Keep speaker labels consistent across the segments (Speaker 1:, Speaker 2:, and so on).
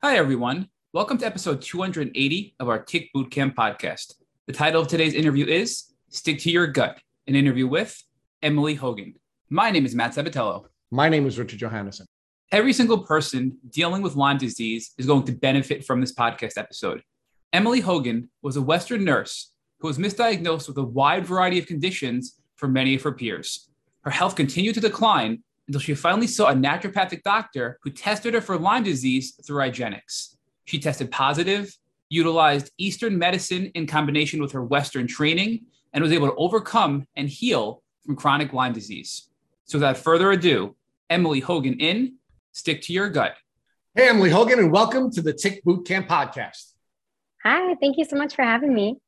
Speaker 1: Hi, everyone. Welcome to episode 280 of our Tick Bootcamp podcast. The title of today's interview is Stick to Your Gut, an interview with Emily Hogan. My name is Matt Sabatello.
Speaker 2: My name is Richard Johannesson.
Speaker 1: Every single person dealing with Lyme disease is going to benefit from this podcast episode. Emily Hogan was a Western nurse who was misdiagnosed with a wide variety of conditions for many of her peers. Her health continued to decline until she finally saw a naturopathic doctor who tested her for Lyme disease through IGeneX. She tested positive, utilized Eastern medicine in combination with her Western training, and was able to overcome and heal from chronic Lyme disease. So, without further ado, Emily Hogan in Stick to Your Gut.
Speaker 2: Hey, Emily Hogan, and welcome to the Tick Bootcamp podcast.
Speaker 3: Hi, thank you so much for having me.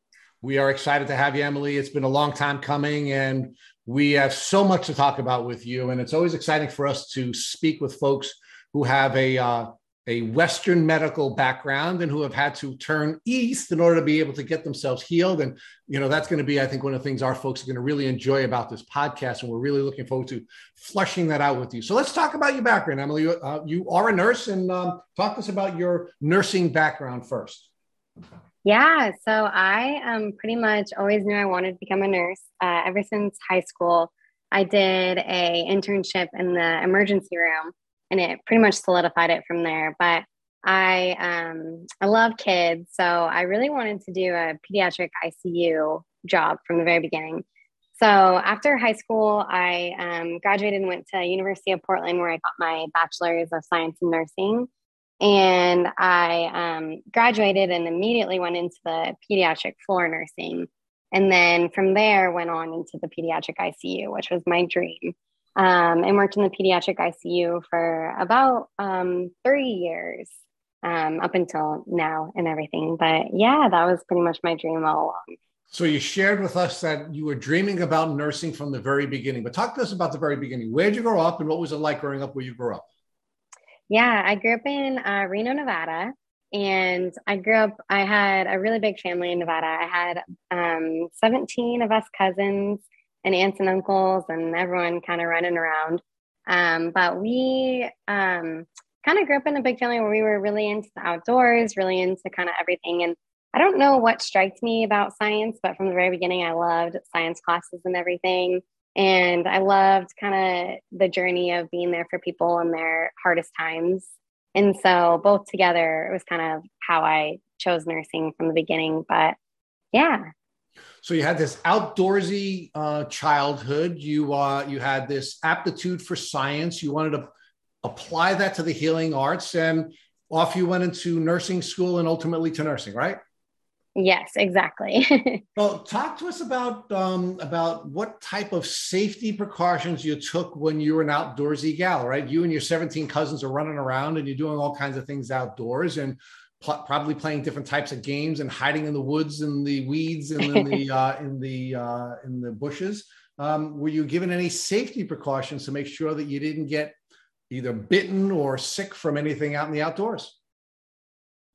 Speaker 2: We are excited to have you, Emily. It's been a long time coming, and we have so much to talk about with you. And it's always exciting for us to speak with folks who have a uh, a Western medical background and who have had to turn east in order to be able to get themselves healed. And, you know, that's going to be, I think, one of the things our folks are going to really enjoy about this podcast. And we're really looking forward to flushing that out with you. So let's talk about your background, Emily. Uh, you are a nurse and um, talk to us about your nursing background first.
Speaker 3: Yeah, so I um, pretty much always knew I wanted to become a nurse uh, ever since high school. I did a internship in the emergency room, and it pretty much solidified it from there. But I um, I love kids, so I really wanted to do a pediatric ICU job from the very beginning. So after high school, I um, graduated and went to University of Portland, where I got my bachelor's of science in nursing. And I um, graduated and immediately went into the pediatric floor nursing. And then from there, went on into the pediatric ICU, which was my dream. Um, and worked in the pediatric ICU for about um, three years um, up until now and everything. But yeah, that was pretty much my dream all along.
Speaker 2: So you shared with us that you were dreaming about nursing from the very beginning. But talk to us about the very beginning. Where did you grow up and what was it like growing up where you grew up?
Speaker 3: Yeah, I grew up in uh, Reno, Nevada. And I grew up, I had a really big family in Nevada. I had um, 17 of us cousins and aunts and uncles, and everyone kind of running around. Um, but we um, kind of grew up in a big family where we were really into the outdoors, really into kind of everything. And I don't know what strikes me about science, but from the very beginning, I loved science classes and everything. And I loved kind of the journey of being there for people in their hardest times. And so both together, it was kind of how I chose nursing from the beginning. But yeah.
Speaker 2: So you had this outdoorsy uh, childhood. You uh, you had this aptitude for science. You wanted to apply that to the healing arts, and off you went into nursing school and ultimately to nursing, right?
Speaker 3: Yes, exactly.
Speaker 2: well, talk to us about um, about what type of safety precautions you took when you were an outdoorsy gal, right? You and your 17 cousins are running around and you're doing all kinds of things outdoors and pl- probably playing different types of games and hiding in the woods and the weeds and in the uh, in the uh, in the bushes. Um, were you given any safety precautions to make sure that you didn't get either bitten or sick from anything out in the outdoors?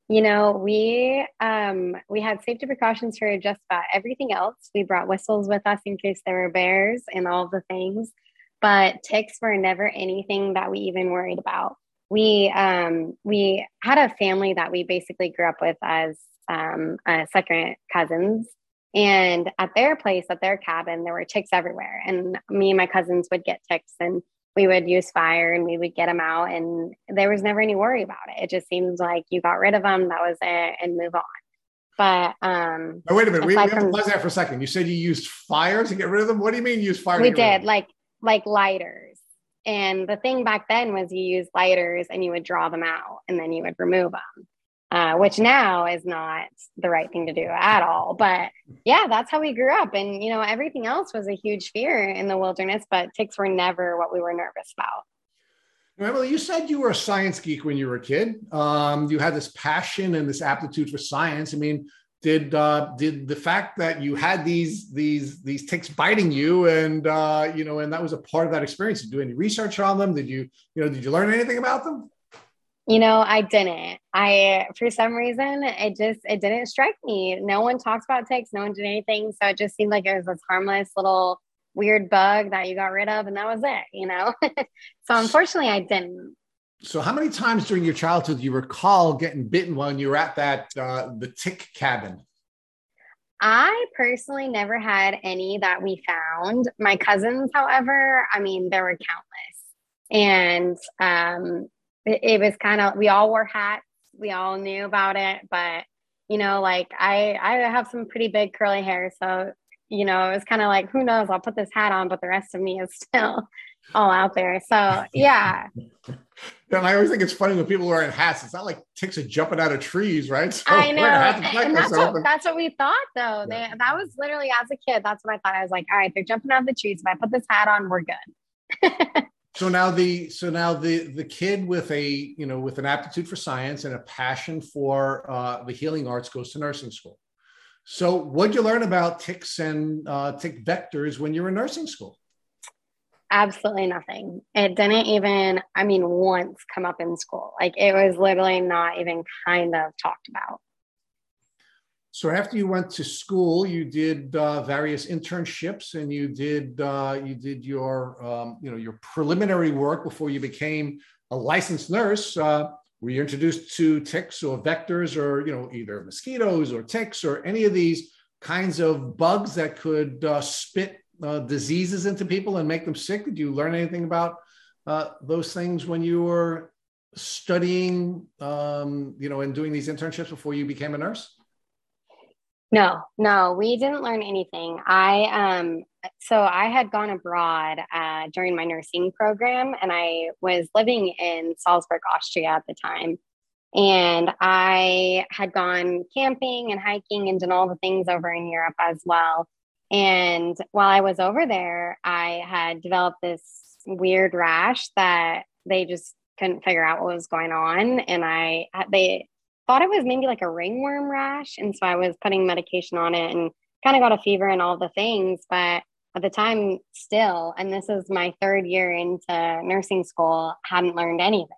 Speaker 3: You know, we um, we had safety precautions for just about everything else. We brought whistles with us in case there were bears and all the things, but ticks were never anything that we even worried about. We um, we had a family that we basically grew up with as um, uh, second cousins, and at their place, at their cabin, there were ticks everywhere, and me and my cousins would get ticks and we would use fire and we would get them out and there was never any worry about it. It just seems like you got rid of them that was it and move on. But um
Speaker 2: wait a minute we, we have to pause that for a second. You said you used fire to get rid of them what do you mean use fire
Speaker 3: we did like like lighters. And the thing back then was you use lighters and you would draw them out and then you would remove them uh, which now is not the right thing to do at all. But yeah, that's how we grew up. And, you know, everything else was a huge fear in the wilderness, but ticks were never what we were nervous about.
Speaker 2: Emily, you said you were a science geek when you were a kid. Um, you had this passion and this aptitude for science. I mean, did uh, did the fact that you had these these these ticks biting you and uh, you know and that was a part of that experience? Did you do any research on them? Did you you know did you learn anything about them?
Speaker 3: You know, I didn't. I for some reason it just it didn't strike me. No one talks about ticks. No one did anything. So it just seemed like it was this harmless little weird bug that you got rid of, and that was it. You know. so unfortunately, I didn't.
Speaker 2: So, how many times during your childhood do you recall getting bitten when you were at that uh, the tick cabin?
Speaker 3: I personally never had any that we found. My cousins, however, I mean, there were countless, and um, it, it was kind of we all wore hats. We all knew about it, but you know, like I I have some pretty big curly hair, so you know, it was kind of like, who knows? I'll put this hat on, but the rest of me is still all out there. So yeah.
Speaker 2: and I always think it's funny when people are wearing hats. It's not like ticks are jumping out of trees, right? So
Speaker 3: I know. And that's what, that's what we thought though. Yeah. They, that was literally as a kid, that's what I thought. I was like, all right, they're jumping out of the trees. If I put this hat on, we're good.
Speaker 2: so now the so now the the kid with a you know with an aptitude for science and a passion for uh, the healing arts goes to nursing school. So what'd you learn about ticks and uh, tick vectors when you were in nursing school?
Speaker 3: absolutely nothing. It didn't even, I mean, once come up in school. Like it was literally not even kind of talked about.
Speaker 2: So after you went to school, you did uh, various internships, and you did uh, you did your um, you know your preliminary work before you became a licensed nurse. Uh, were you introduced to ticks or vectors, or you know either mosquitoes or ticks or any of these kinds of bugs that could uh, spit uh, diseases into people and make them sick? Did you learn anything about uh, those things when you were studying, um, you know, and doing these internships before you became a nurse?
Speaker 3: No, no, we didn't learn anything. I um so I had gone abroad uh, during my nursing program, and I was living in Salzburg, Austria at the time. And I had gone camping and hiking and done all the things over in Europe as well. And while I was over there, I had developed this weird rash that they just couldn't figure out what was going on. And I, they thought it was maybe like a ringworm rash. And so I was putting medication on it and kind of got a fever and all the things. But at the time, still, and this is my third year into nursing school, hadn't learned anything.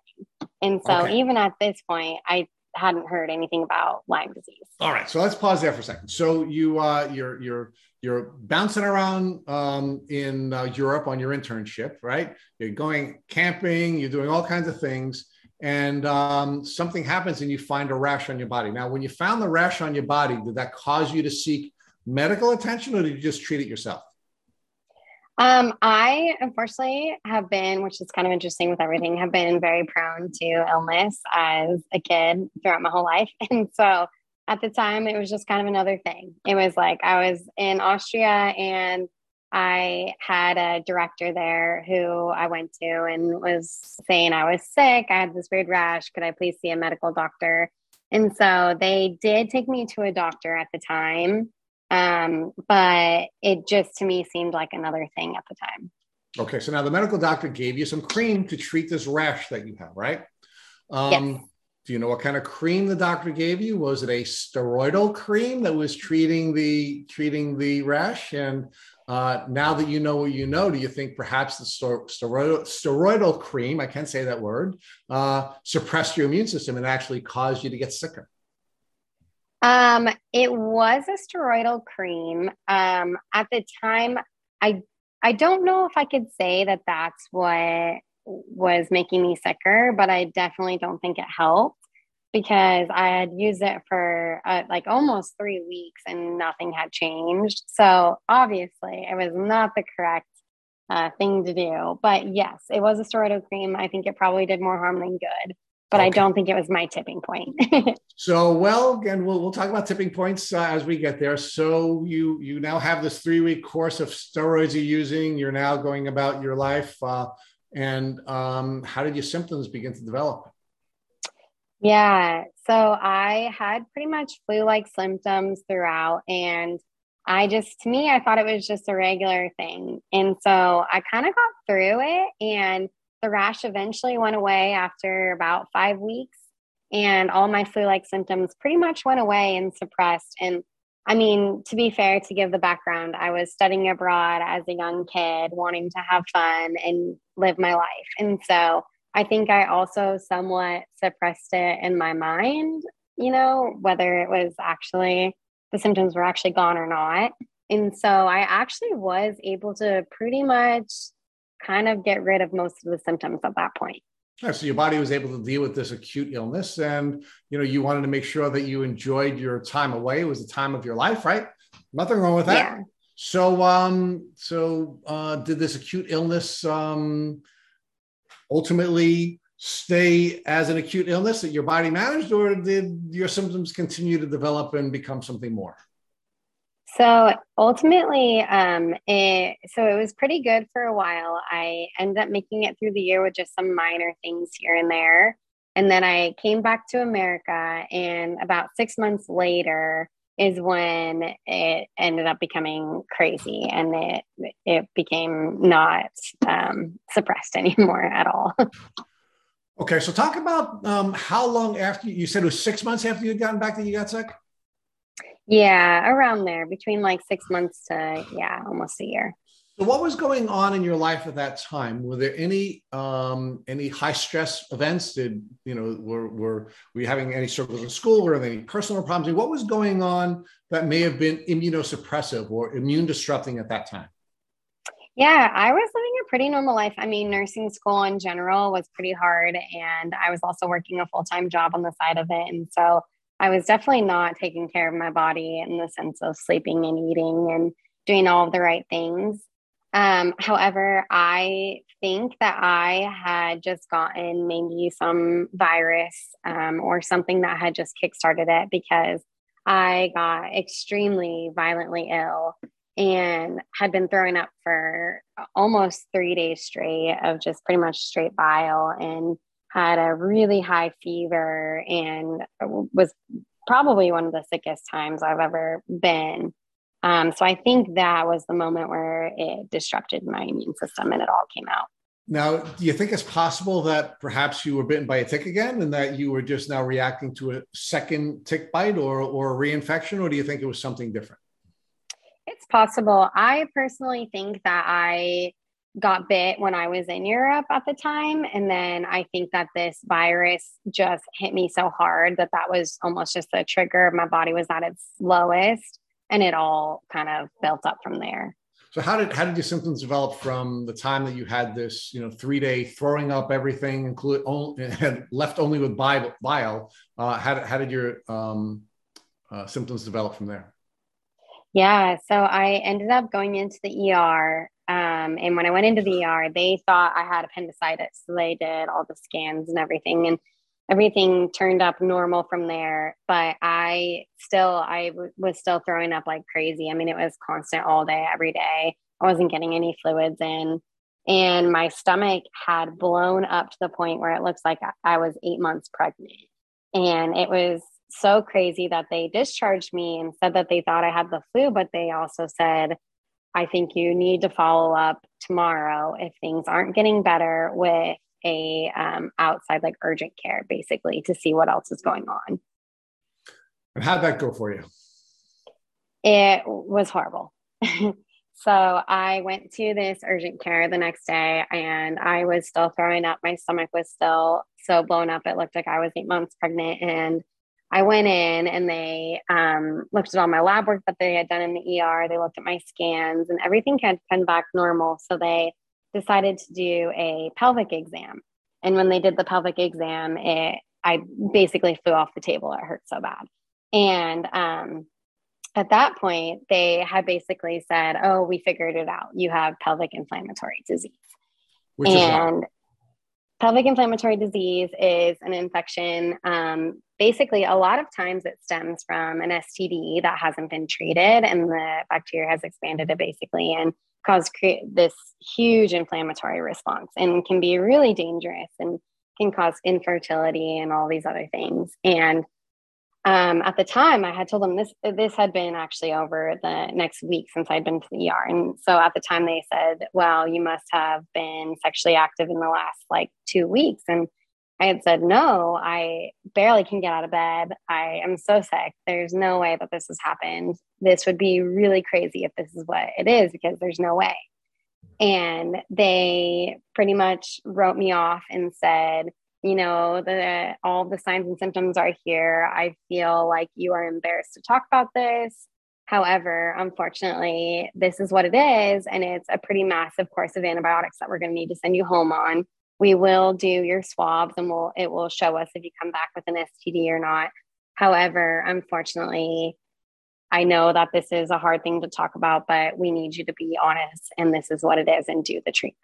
Speaker 3: And so okay. even at this point, I hadn't heard anything about Lyme disease.
Speaker 2: All right, so let's pause there for a second. So you uh, you're you're you're bouncing around um, in uh, Europe on your internship, right? You're going camping, you're doing all kinds of things, and um, something happens and you find a rash on your body. Now, when you found the rash on your body, did that cause you to seek medical attention, or did you just treat it yourself?
Speaker 3: Um, I unfortunately have been, which is kind of interesting with everything, have been very prone to illness as a kid throughout my whole life. And so at the time, it was just kind of another thing. It was like I was in Austria and I had a director there who I went to and was saying I was sick. I had this weird rash. Could I please see a medical doctor? And so they did take me to a doctor at the time. Um, but it just to me seemed like another thing at the time.
Speaker 2: Okay, so now the medical doctor gave you some cream to treat this rash that you have, right? Um, yes. Do you know what kind of cream the doctor gave you? Was it a steroidal cream that was treating the treating the rash? And uh, now that you know what you know, do you think perhaps the steroidal, steroidal cream, I can't say that word, uh, suppressed your immune system and actually caused you to get sicker?
Speaker 3: Um, it was a steroidal cream. Um, at the time, I I don't know if I could say that that's what was making me sicker, but I definitely don't think it helped because I had used it for uh, like almost three weeks and nothing had changed. So obviously, it was not the correct uh, thing to do. But yes, it was a steroidal cream. I think it probably did more harm than good but okay. I don't think it was my tipping point.
Speaker 2: so, well, again, we'll, we'll talk about tipping points uh, as we get there. So, you you now have this three week course of steroids you're using. You're now going about your life, uh, and um, how did your symptoms begin to develop?
Speaker 3: Yeah, so I had pretty much flu like symptoms throughout, and I just, to me, I thought it was just a regular thing, and so I kind of got through it and the rash eventually went away after about five weeks, and all my flu like symptoms pretty much went away and suppressed. And I mean, to be fair, to give the background, I was studying abroad as a young kid, wanting to have fun and live my life. And so I think I also somewhat suppressed it in my mind, you know, whether it was actually the symptoms were actually gone or not. And so I actually was able to pretty much kind of get rid of most of the symptoms at that point.
Speaker 2: Right, so your body was able to deal with this acute illness, and you know you wanted to make sure that you enjoyed your time away. It was the time of your life, right? Nothing wrong with that. Yeah. So, um, so uh, did this acute illness um, ultimately stay as an acute illness that your body managed, or did your symptoms continue to develop and become something more?
Speaker 3: So ultimately, um, it, so it was pretty good for a while. I ended up making it through the year with just some minor things here and there. And then I came back to America, and about six months later is when it ended up becoming crazy and it it became not um, suppressed anymore at all.
Speaker 2: okay, so talk about um, how long after you said it was six months after you had gotten back that you got sick.
Speaker 3: Yeah, around there, between like six months to yeah, almost a year.
Speaker 2: So, what was going on in your life at that time? Were there any um, any high stress events? Did you know were were were you having any struggles in school? Were there any personal problems? What was going on that may have been immunosuppressive or immune disrupting at that time?
Speaker 3: Yeah, I was living a pretty normal life. I mean, nursing school in general was pretty hard, and I was also working a full time job on the side of it, and so I was definitely not taking care of my body in the sense of sleeping and eating and doing all of the right things. Um, however, I think that I had just gotten maybe some virus um, or something that had just kickstarted it because I got extremely violently ill and had been throwing up for almost three days straight of just pretty much straight bile and had a really high fever and was probably one of the sickest times I've ever been. Um, so I think that was the moment where it disrupted my immune system and it all came out.
Speaker 2: Now, do you think it's possible that perhaps you were bitten by a tick again and that you were just now reacting to a second tick bite or, or a reinfection, or do you think it was something different?
Speaker 3: It's possible. I personally think that I got bit when I was in Europe at the time. And then I think that this virus just hit me so hard that that was almost just a trigger. My body was at its lowest and it all kind of built up from there.
Speaker 2: So how did how did your symptoms develop from the time that you had this, you know, three day throwing up everything, include only, left only with bile? bile uh, how did how did your um, uh, symptoms develop from there?
Speaker 3: Yeah, so I ended up going into the ER, um, and when I went into the ER, they thought I had appendicitis, so they did all the scans and everything, and everything turned up normal from there. But i still I w- was still throwing up like crazy. I mean it was constant all day every day. I wasn't getting any fluids in. And my stomach had blown up to the point where it looks like i was eight months pregnant. And it was so crazy that they discharged me and said that they thought i had the flu but they also said i think you need to follow up tomorrow if things aren't getting better with a um, outside like urgent care basically to see what else is going on.
Speaker 2: And how'd that go for you?
Speaker 3: It was horrible. so I went to this urgent care the next day and I was still throwing up. My stomach was still so blown up. It looked like I was eight months pregnant. And I went in and they um, looked at all my lab work that they had done in the ER. They looked at my scans and everything had come back normal. So they decided to do a pelvic exam. And when they did the pelvic exam, it, I basically flew off the table. It hurt so bad. And um, at that point, they had basically said, Oh, we figured it out. You have pelvic inflammatory disease. Which and pelvic inflammatory disease is an infection. Um, basically, a lot of times it stems from an STD that hasn't been treated, and the bacteria has expanded it basically. And cause create this huge inflammatory response and can be really dangerous and can cause infertility and all these other things. And um, at the time, I had told them this this had been actually over the next week since I'd been to the ER, and so at the time they said, "Well, you must have been sexually active in the last like two weeks," and I had said, no, I barely can get out of bed. I am so sick. There's no way that this has happened. This would be really crazy if this is what it is because there's no way. And they pretty much wrote me off and said, you know, the all the signs and symptoms are here. I feel like you are embarrassed to talk about this. However, unfortunately, this is what it is. And it's a pretty massive course of antibiotics that we're going to need to send you home on we will do your swabs and we'll it will show us if you come back with an STD or not. However, unfortunately, I know that this is a hard thing to talk about, but we need you to be honest and this is what it is and do the treatment.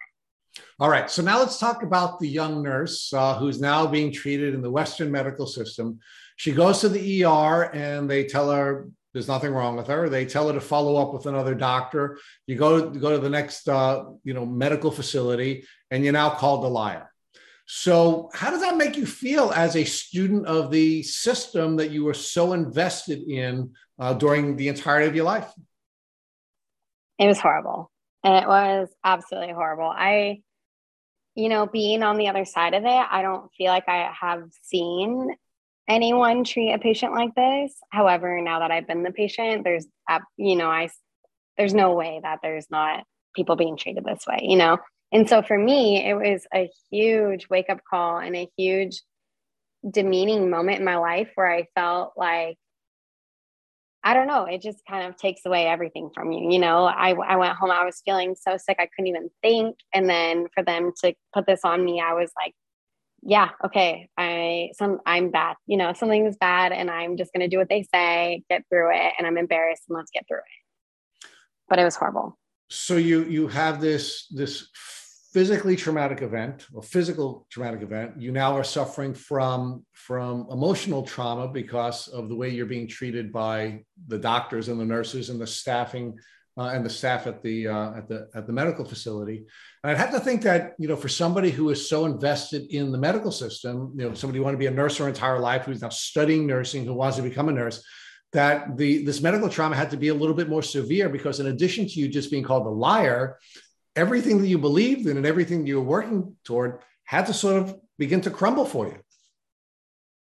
Speaker 2: All right. So now let's talk about the young nurse uh, who's now being treated in the Western medical system. She goes to the ER and they tell her there's nothing wrong with her. They tell her to follow up with another doctor. You go to go to the next uh, you know medical facility, and you're now called a liar. So, how does that make you feel as a student of the system that you were so invested in uh, during the entirety of your life?
Speaker 3: It was horrible. And it was absolutely horrible. I, you know, being on the other side of it, I don't feel like I have seen anyone treat a patient like this. However, now that I've been the patient, there's, you know, I, there's no way that there's not people being treated this way, you know? And so for me, it was a huge wake up call and a huge demeaning moment in my life where I felt like, I don't know, it just kind of takes away everything from you. You know, I, I went home, I was feeling so sick, I couldn't even think. And then for them to put this on me, I was like, yeah, okay, I some I'm bad. You know, something's bad and I'm just gonna do what they say, get through it, and I'm embarrassed and let's get through it. But it was horrible.
Speaker 2: So you you have this this physically traumatic event or physical traumatic event you now are suffering from from emotional trauma because of the way you're being treated by the doctors and the nurses and the staffing uh, and the staff at the uh, at the at the medical facility. And I'd have to think that you know for somebody who is so invested in the medical system, you know, somebody who want to be a nurse her entire life, who's now studying nursing, who wants to become a nurse, that the this medical trauma had to be a little bit more severe because in addition to you just being called a liar, everything that you believed in and everything you were working toward had to sort of begin to crumble for you.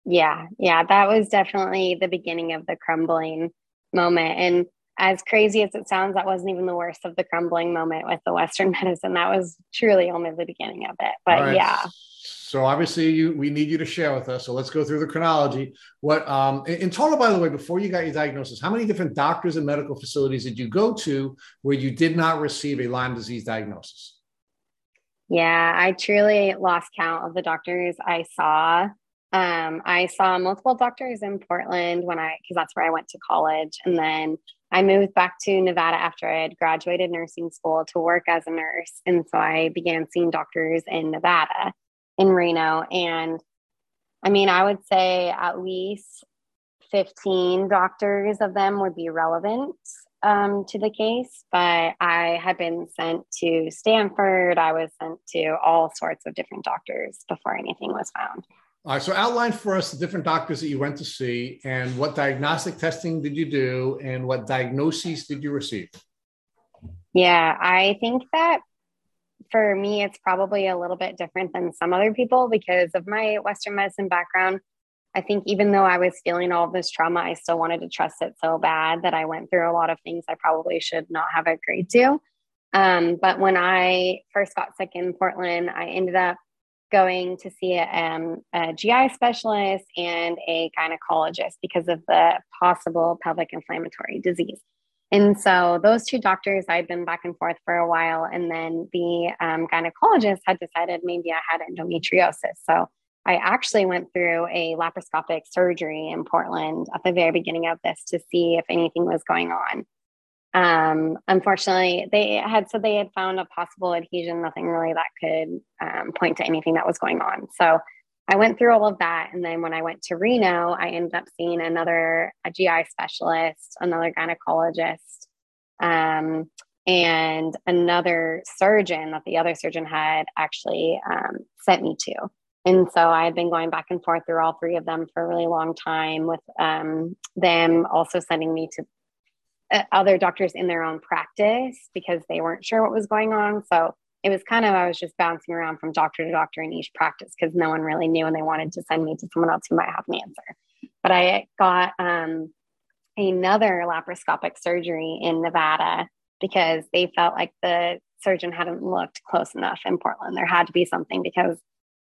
Speaker 3: Yeah, yeah, that was definitely the beginning of the crumbling moment. And as crazy as it sounds, that wasn't even the worst of the crumbling moment with the Western medicine. That was truly only the beginning of it. But right. yeah.
Speaker 2: So obviously, you we need you to share with us. So let's go through the chronology. What um, in total, by the way, before you got your diagnosis, how many different doctors and medical facilities did you go to where you did not receive a Lyme disease diagnosis?
Speaker 3: Yeah, I truly lost count of the doctors I saw. Um, I saw multiple doctors in Portland when I, because that's where I went to college. And then I moved back to Nevada after I had graduated nursing school to work as a nurse. And so I began seeing doctors in Nevada, in Reno. And I mean, I would say at least 15 doctors of them would be relevant um, to the case, but I had been sent to Stanford. I was sent to all sorts of different doctors before anything was found.
Speaker 2: All right, so outline for us the different doctors that you went to see and what diagnostic testing did you do and what diagnoses did you receive?
Speaker 3: Yeah, I think that for me, it's probably a little bit different than some other people because of my Western medicine background. I think even though I was feeling all this trauma, I still wanted to trust it so bad that I went through a lot of things I probably should not have agreed to. Um, but when I first got sick in Portland, I ended up going to see a, um, a GI specialist and a gynecologist because of the possible pelvic inflammatory disease. And so those two doctors, I'd been back and forth for a while. And then the um, gynecologist had decided maybe I had endometriosis. So I actually went through a laparoscopic surgery in Portland at the very beginning of this to see if anything was going on. Um, unfortunately, they had said they had found a possible adhesion, nothing really that could um, point to anything that was going on. So I went through all of that. And then when I went to Reno, I ended up seeing another a GI specialist, another gynecologist, um, and another surgeon that the other surgeon had actually um, sent me to. And so I had been going back and forth through all three of them for a really long time, with um, them also sending me to other doctors in their own practice because they weren't sure what was going on. So it was kind of, I was just bouncing around from doctor to doctor in each practice because no one really knew and they wanted to send me to someone else who might have an answer. But I got um, another laparoscopic surgery in Nevada because they felt like the surgeon hadn't looked close enough in Portland. There had to be something because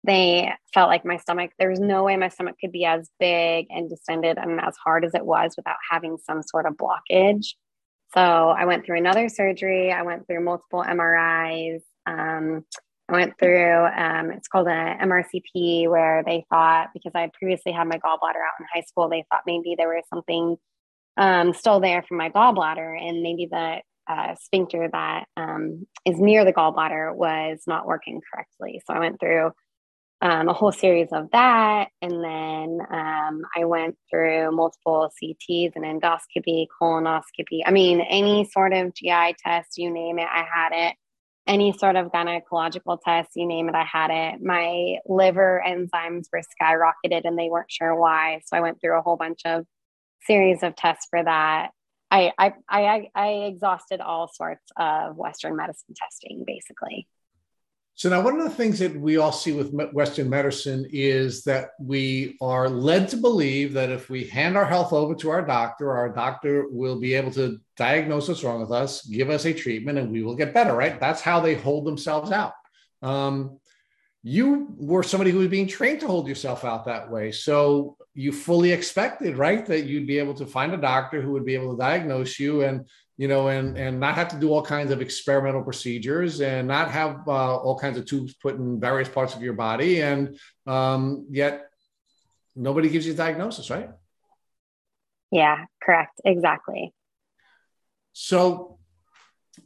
Speaker 3: they felt like my stomach, there was no way my stomach could be as big and distended and as hard as it was without having some sort of blockage. So I went through another surgery. I went through multiple MRIs. Um, I went through, um, it's called an MRCP, where they thought, because I previously had my gallbladder out in high school, they thought maybe there was something um, still there from my gallbladder, and maybe the uh, sphincter that um, is near the gallbladder was not working correctly. So I went through um, a whole series of that. And then um, I went through multiple CTs and endoscopy, colonoscopy. I mean, any sort of GI test, you name it, I had it. Any sort of gynecological test, you name it, I had it. My liver enzymes were skyrocketed and they weren't sure why. So I went through a whole bunch of series of tests for that. I, I, I, I exhausted all sorts of Western medicine testing, basically.
Speaker 2: So now, one of the things that we all see with Western medicine is that we are led to believe that if we hand our health over to our doctor, our doctor will be able to diagnose what's wrong with us, give us a treatment, and we will get better. Right? That's how they hold themselves out. Um, you were somebody who was being trained to hold yourself out that way. So you fully expected, right, that you'd be able to find a doctor who would be able to diagnose you and you know, and and not have to do all kinds of experimental procedures and not have uh, all kinds of tubes put in various parts of your body, and um, yet nobody gives you a diagnosis, right?
Speaker 3: Yeah, correct, exactly.
Speaker 2: So,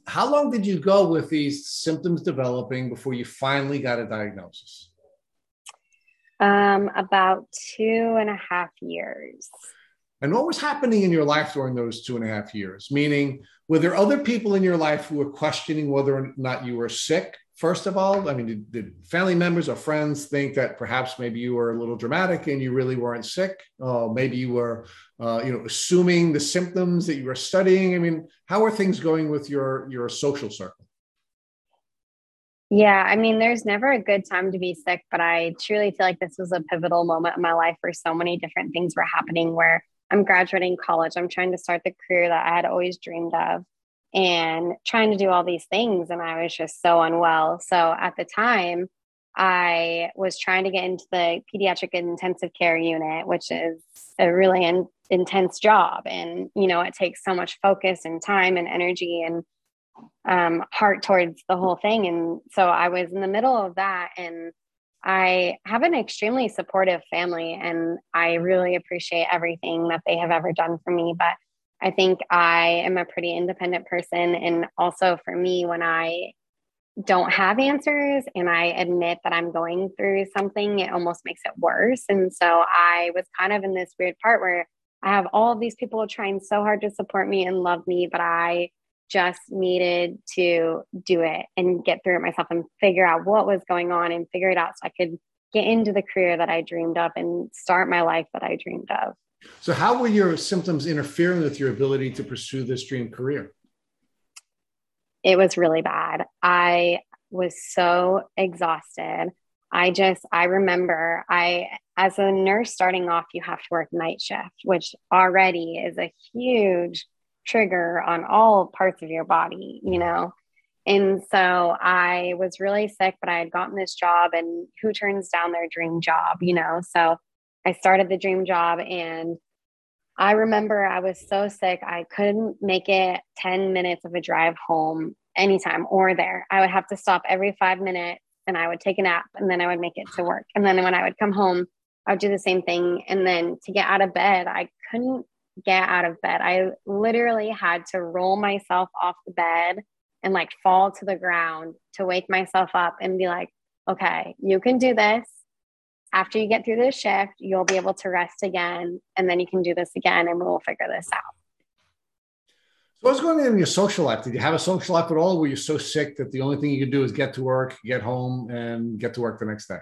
Speaker 2: how long did you go with these symptoms developing before you finally got a diagnosis?
Speaker 3: Um, about two and a half years.
Speaker 2: And what was happening in your life during those two and a half years? Meaning, were there other people in your life who were questioning whether or not you were sick? First of all, I mean, did, did family members or friends think that perhaps maybe you were a little dramatic and you really weren't sick? Uh, maybe you were, uh, you know, assuming the symptoms that you were studying. I mean, how are things going with your your social circle?
Speaker 3: Yeah, I mean, there's never a good time to be sick, but I truly feel like this was a pivotal moment in my life where so many different things were happening where I'm graduating college. I'm trying to start the career that I had always dreamed of and trying to do all these things. And I was just so unwell. So at the time, I was trying to get into the pediatric intensive care unit, which is a really in, intense job. And, you know, it takes so much focus and time and energy and um, heart towards the whole thing. And so I was in the middle of that. And I have an extremely supportive family and I really appreciate everything that they have ever done for me. But I think I am a pretty independent person. And also for me, when I don't have answers and I admit that I'm going through something, it almost makes it worse. And so I was kind of in this weird part where I have all of these people trying so hard to support me and love me, but I just needed to do it and get through it myself and figure out what was going on and figure it out so I could get into the career that I dreamed of and start my life that I dreamed of.
Speaker 2: So, how were your symptoms interfering with your ability to pursue this dream career?
Speaker 3: It was really bad. I was so exhausted. I just, I remember I, as a nurse starting off, you have to work night shift, which already is a huge trigger on all parts of your body, you mm-hmm. know? And so I was really sick, but I had gotten this job, and who turns down their dream job, you know? So I started the dream job, and I remember I was so sick, I couldn't make it 10 minutes of a drive home anytime or there. I would have to stop every five minutes and I would take a nap, and then I would make it to work. And then when I would come home, I would do the same thing. And then to get out of bed, I couldn't get out of bed. I literally had to roll myself off the bed and like fall to the ground to wake myself up and be like, okay, you can do this. After you get through this shift, you'll be able to rest again. And then you can do this again and we'll figure this out.
Speaker 2: So what's going on in your social life? Did you have a social life at all? Were you so sick that the only thing you could do is get to work, get home, and get to work the next day?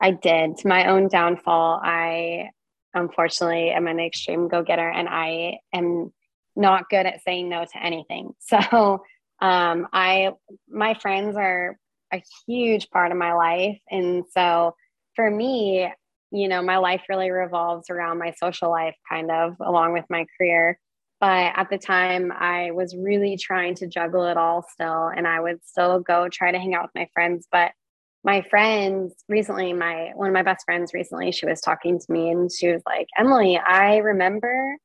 Speaker 3: I did. To my own downfall, I unfortunately am an extreme go-getter and I am not good at saying no to anything. So um, I my friends are a huge part of my life. And so for me, you know, my life really revolves around my social life kind of along with my career. But at the time, I was really trying to juggle it all still. And I would still go try to hang out with my friends. But my friends recently, my one of my best friends recently, she was talking to me and she was like, Emily, I remember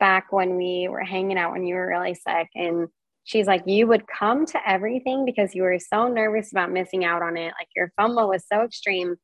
Speaker 3: back when we were hanging out when you were really sick and she's like, you would come to everything because you were so nervous about missing out on it. Like your FOMO was so extreme,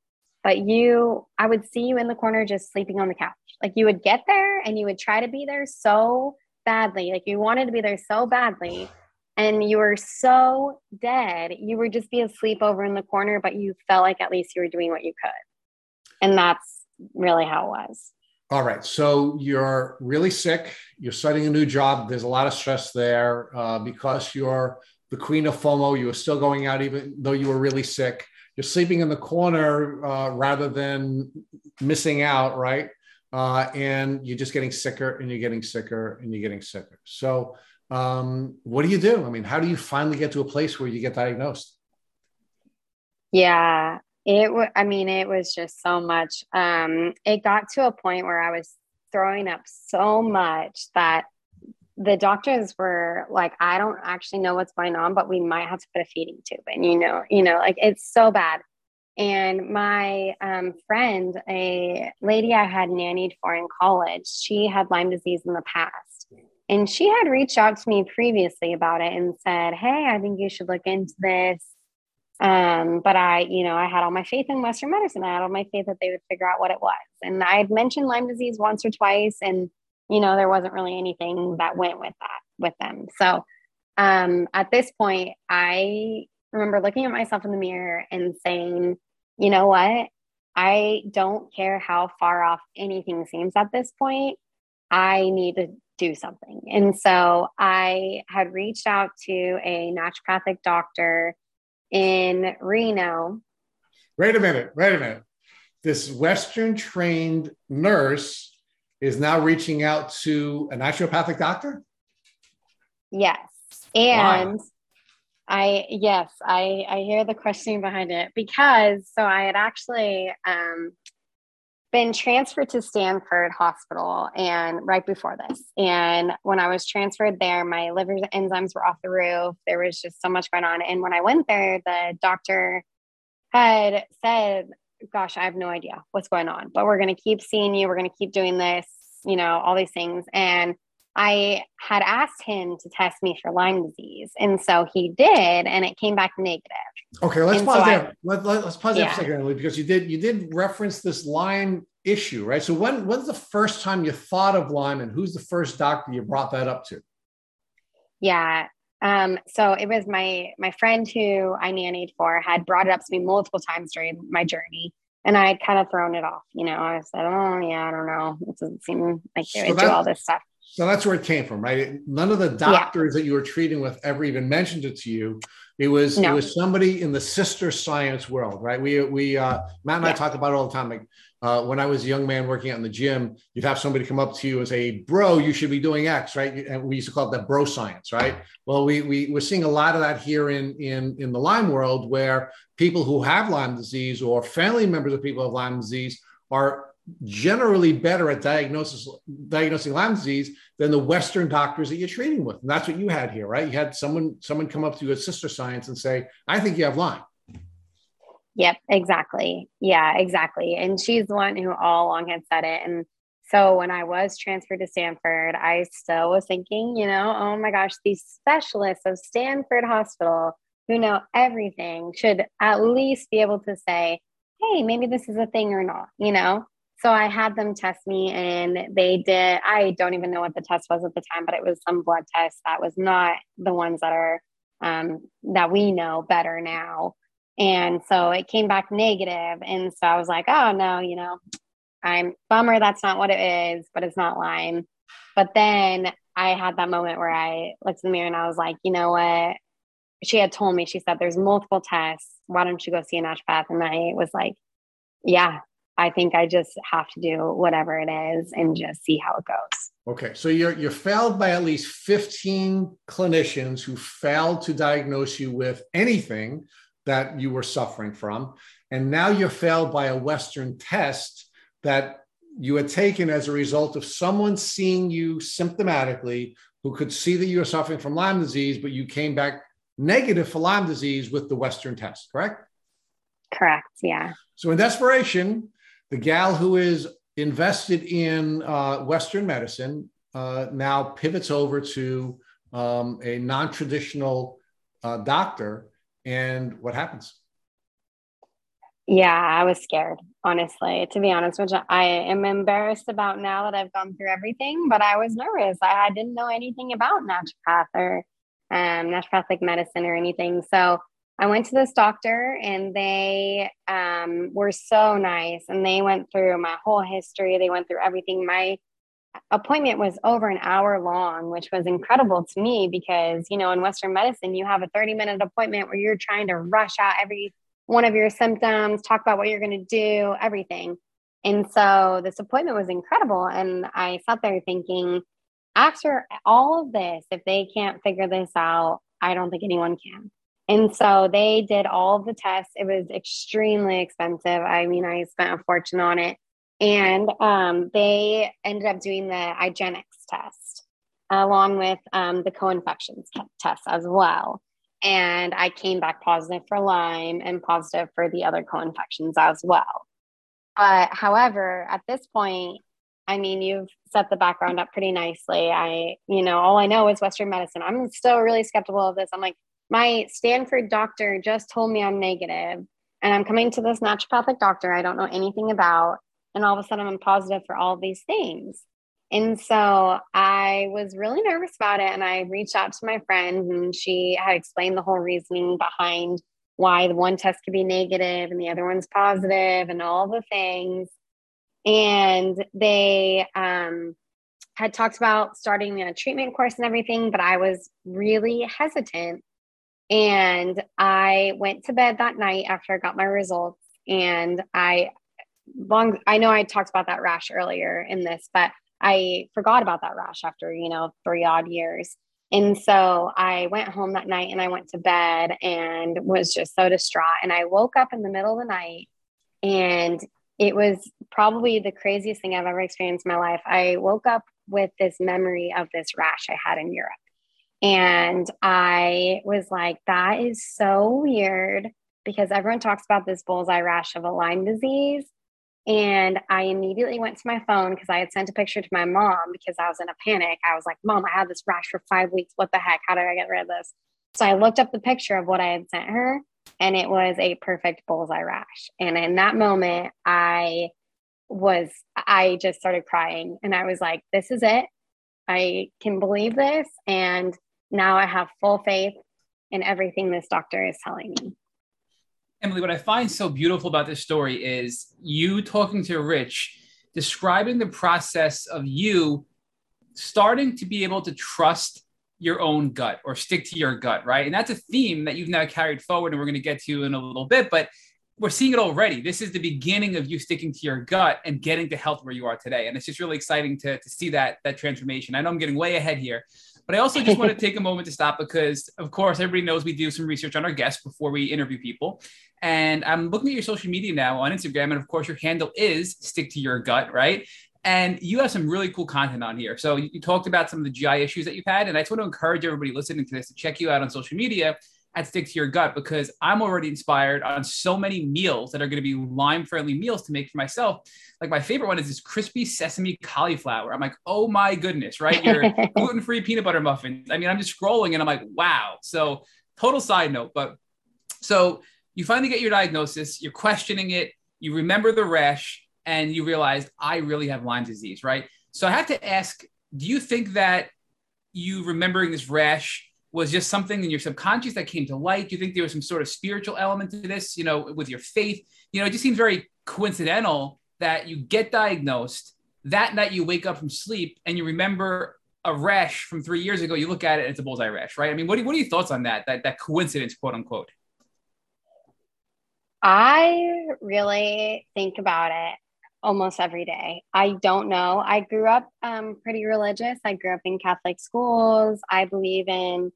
Speaker 3: but you, I would see you in the corner just sleeping on the couch. Like you would get there and you would try to be there so badly. Like you wanted to be there so badly and you were so dead. You would just be asleep over in the corner, but you felt like at least you were doing what you could. And that's really how it was.
Speaker 2: All right. So you're really sick. You're starting a new job. There's a lot of stress there uh, because you're the queen of FOMO. You were still going out even though you were really sick. You're sleeping in the corner uh, rather than missing out, right? Uh, and you're just getting sicker and you're getting sicker and you're getting sicker. So, um, what do you do? I mean, how do you finally get to a place where you get diagnosed?
Speaker 3: Yeah, it w- I mean, it was just so much. Um, it got to a point where I was throwing up so much that the doctors were like, I don't actually know what's going on, but we might have to put a feeding tube in, you know, you know, like it's so bad. And my um, friend, a lady I had nannied for in college, she had Lyme disease in the past. And she had reached out to me previously about it and said, Hey, I think you should look into this. Um, but I, you know, I had all my faith in Western medicine. I had all my faith that they would figure out what it was. And I had mentioned Lyme disease once or twice, and you know, there wasn't really anything that went with that with them. So um, at this point, I remember looking at myself in the mirror and saying, you know what? I don't care how far off anything seems at this point. I need to do something. And so I had reached out to a naturopathic doctor in Reno.
Speaker 2: Wait a minute, wait a minute. This Western trained nurse is now reaching out to a naturopathic doctor?
Speaker 3: Yes. And? I, yes, I, I hear the questioning behind it because so I had actually um, been transferred to Stanford Hospital and right before this. And when I was transferred there, my liver enzymes were off the roof. There was just so much going on. And when I went there, the doctor had said, Gosh, I have no idea what's going on, but we're going to keep seeing you. We're going to keep doing this, you know, all these things. And I had asked him to test me for Lyme disease. And so he did, and it came back negative.
Speaker 2: Okay, let's and pause so there. I, let, let, us pause yeah. there for a second, because you did you did reference this Lyme issue, right? So when when's the first time you thought of Lyme and who's the first doctor you brought that up to?
Speaker 3: Yeah. Um, so it was my my friend who I nannied for had brought it up to me multiple times during my journey. And I had kind of thrown it off, you know. I said, "Oh yeah, I don't know. It doesn't seem like they so would do all this stuff."
Speaker 2: So that's where it came from, right? None of the doctors yeah. that you were treating with ever even mentioned it to you. It was no. it was somebody in the sister science world, right? We we uh, Matt and yeah. I talk about it all the time. Like uh, when I was a young man working out in the gym, you'd have somebody come up to you and say, "Bro, you should be doing X," right? And we used to call it that bro science, right? Well, we we we're seeing a lot of that here in in in the Lyme world, where people who have Lyme disease or family members of people who have Lyme disease are generally better at diagnosis diagnosing Lyme disease than the Western doctors that you're treating with. And that's what you had here, right? You had someone someone come up to you at Sister Science and say, "I think you have Lyme."
Speaker 3: Yep, exactly. Yeah, exactly. And she's the one who all along had said it. And so when I was transferred to Stanford, I still was thinking, you know, oh my gosh, these specialists of Stanford Hospital who know everything should at least be able to say, hey, maybe this is a thing or not, you know? So I had them test me and they did. I don't even know what the test was at the time, but it was some blood test that was not the ones that are um, that we know better now. And so it came back negative. And so I was like, oh no, you know, I'm bummer that's not what it is, but it's not Lyme. But then I had that moment where I looked in the mirror and I was like, you know what? She had told me, she said, there's multiple tests. Why don't you go see a naturopath? And I was like, yeah, I think I just have to do whatever it is and just see how it goes.
Speaker 2: Okay, so you're you're failed by at least 15 clinicians who failed to diagnose you with anything that you were suffering from, and now you're failed by a Western test that you had taken as a result of someone seeing you symptomatically who could see that you were suffering from Lyme disease, but you came back negative for Lyme disease with the Western test, correct?
Speaker 3: Correct. Yeah.
Speaker 2: So in desperation, the gal who is invested in uh, Western medicine uh, now pivots over to um, a non-traditional uh, doctor, and what happens?
Speaker 3: Yeah, I was scared, honestly, to be honest, which I am embarrassed about now that I've gone through everything, but I was nervous. I, I didn't know anything about naturopath or um, naturopathic medicine or anything. So I went to this doctor and they um, were so nice and they went through my whole history. They went through everything. My appointment was over an hour long, which was incredible to me because, you know, in Western medicine, you have a 30 minute appointment where you're trying to rush out every one of your symptoms, talk about what you're going to do, everything. And so this appointment was incredible. And I sat there thinking, after all of this, if they can't figure this out, I don't think anyone can. And so they did all the tests. It was extremely expensive. I mean, I spent a fortune on it. And um, they ended up doing the IGeneX test along with um, the co infections test as well. And I came back positive for Lyme and positive for the other co infections as well. But however, at this point, I mean, you've set the background up pretty nicely. I, you know, all I know is Western medicine. I'm still really skeptical of this. I'm like, my Stanford doctor just told me I'm negative, and I'm coming to this naturopathic doctor I don't know anything about. And all of a sudden, I'm positive for all these things. And so I was really nervous about it. And I reached out to my friend, and she had explained the whole reasoning behind why the one test could be negative and the other one's positive and all the things. And they um, had talked about starting a treatment course and everything, but I was really hesitant. And I went to bed that night after I got my results. And I long I know I talked about that rash earlier in this, but I forgot about that rash after, you know, three odd years. And so I went home that night and I went to bed and was just so distraught. And I woke up in the middle of the night and it was probably the craziest thing I've ever experienced in my life. I woke up with this memory of this rash I had in Europe. And I was like, that is so weird because everyone talks about this bullseye rash of a Lyme disease. And I immediately went to my phone because I had sent a picture to my mom because I was in a panic. I was like, Mom, I had this rash for five weeks. What the heck? How do I get rid of this? So I looked up the picture of what I had sent her, and it was a perfect bullseye rash. And in that moment, I was, I just started crying and I was like, This is it. I can believe this. And now I have full faith in everything this doctor is telling me.
Speaker 1: Emily, what I find so beautiful about this story is you talking to Rich, describing the process of you starting to be able to trust your own gut or stick to your gut, right? And that's a theme that you've now carried forward, and we're going to get to in a little bit. But we're seeing it already. This is the beginning of you sticking to your gut and getting to health where you are today. And it's just really exciting to, to see that that transformation. I know I'm getting way ahead here, but I also just want to take a moment to stop because, of course, everybody knows we do some research on our guests before we interview people. And I'm looking at your social media now on Instagram. And of course, your handle is stick to your gut, right? And you have some really cool content on here. So you talked about some of the GI issues that you've had. And I just want to encourage everybody listening to this to check you out on social media at Stick to Your Gut because I'm already inspired on so many meals that are going to be Lyme friendly meals to make for myself. Like my favorite one is this crispy sesame cauliflower. I'm like, oh my goodness, right? Your gluten free peanut butter muffins. I mean, I'm just scrolling and I'm like, wow. So, total side note, but so you finally get your diagnosis, you're questioning it, you remember the rash, and you realize I really have Lyme disease, right? So I have to ask, do you think that you remembering this rash was just something in your subconscious that came to light? Do you think there was some sort of spiritual element to this, you know, with your faith? You know, it just seems very coincidental that you get diagnosed, that night you wake up from sleep and you remember a rash from three years ago, you look at it, it's a bullseye rash, right? I mean, what are, what are your thoughts on that, that, that coincidence, quote unquote?
Speaker 3: I really think about it almost every day. I don't know. I grew up um, pretty religious. I grew up in Catholic schools. I believe in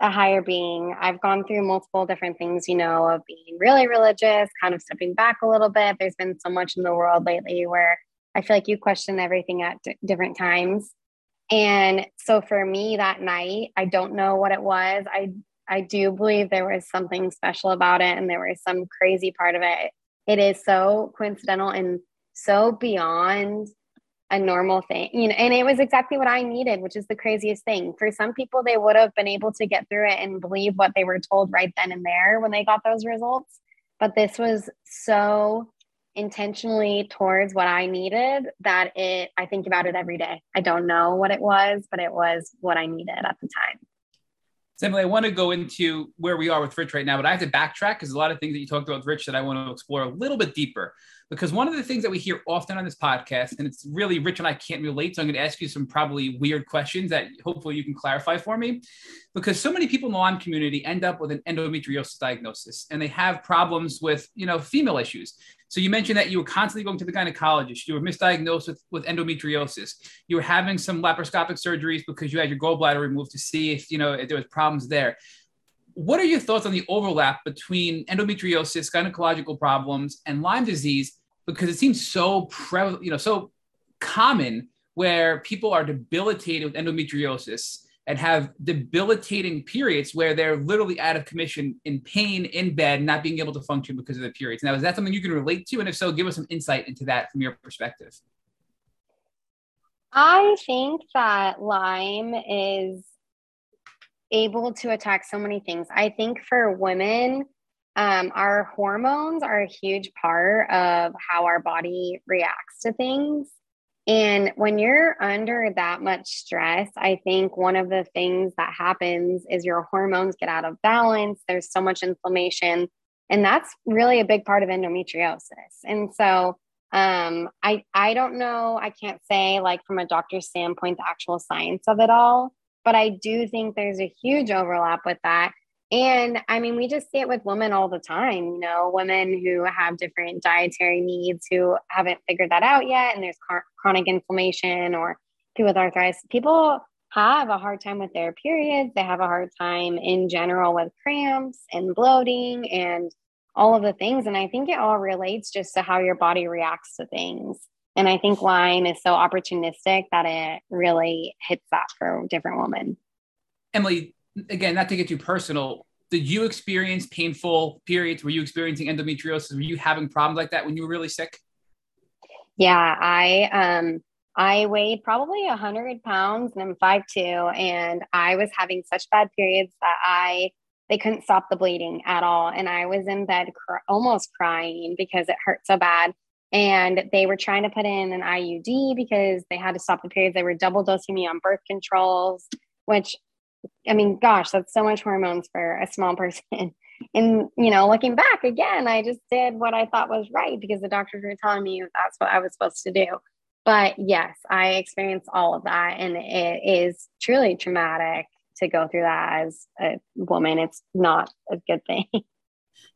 Speaker 3: a higher being. I've gone through multiple different things, you know, of being really religious, kind of stepping back a little bit. There's been so much in the world lately where I feel like you question everything at d- different times. And so for me that night, I don't know what it was. I I do believe there was something special about it and there was some crazy part of it. It is so coincidental and so beyond a normal thing, you know, and it was exactly what I needed, which is the craziest thing. For some people, they would have been able to get through it and believe what they were told right then and there when they got those results. But this was so intentionally towards what I needed that it, I think about it every day. I don't know what it was, but it was what I needed at the time.
Speaker 1: Emily, I want to go into where we are with Rich right now, but I have to backtrack because a lot of things that you talked about with Rich that I want to explore a little bit deeper. Because one of the things that we hear often on this podcast, and it's really Rich and I can't relate, so I'm going to ask you some probably weird questions that hopefully you can clarify for me. Because so many people in the Lyme community end up with an endometriosis diagnosis and they have problems with, you know, female issues. So you mentioned that you were constantly going to the gynecologist. You were misdiagnosed with, with endometriosis. You were having some laparoscopic surgeries because you had your gallbladder removed to see if you know if there was problems there. What are your thoughts on the overlap between endometriosis, gynecological problems, and Lyme disease? Because it seems so prevalent, you know, so common where people are debilitated with endometriosis and have debilitating periods where they're literally out of commission in pain in bed, not being able to function because of the periods. Now, is that something you can relate to? And if so, give us some insight into that from your perspective.
Speaker 3: I think that Lyme is able to attack so many things. I think for women, um, our hormones are a huge part of how our body reacts to things. And when you're under that much stress, I think one of the things that happens is your hormones get out of balance. There's so much inflammation. And that's really a big part of endometriosis. And so um, I, I don't know, I can't say like from a doctor's standpoint, the actual science of it all, but I do think there's a huge overlap with that. And I mean, we just see it with women all the time, you know, women who have different dietary needs who haven't figured that out yet. And there's chronic inflammation or people with arthritis. People have a hard time with their periods. They have a hard time in general with cramps and bloating and all of the things. And I think it all relates just to how your body reacts to things. And I think wine is so opportunistic that it really hits that for different women.
Speaker 1: Emily, again, not to get too personal, did you experience painful periods? Were you experiencing endometriosis? Were you having problems like that when you were really sick?
Speaker 3: Yeah, I um I weighed probably a hundred pounds and I'm five two, and I was having such bad periods that I they couldn't stop the bleeding at all, and I was in bed cr- almost crying because it hurt so bad. And they were trying to put in an IUD because they had to stop the periods. They were double dosing me on birth controls, which I mean, gosh, that's so much hormones for a small person. and, you know, looking back again, I just did what I thought was right because the doctors were telling me that's what I was supposed to do. But yes, I experienced all of that. And it is truly traumatic to go through that as a woman. It's not a good thing.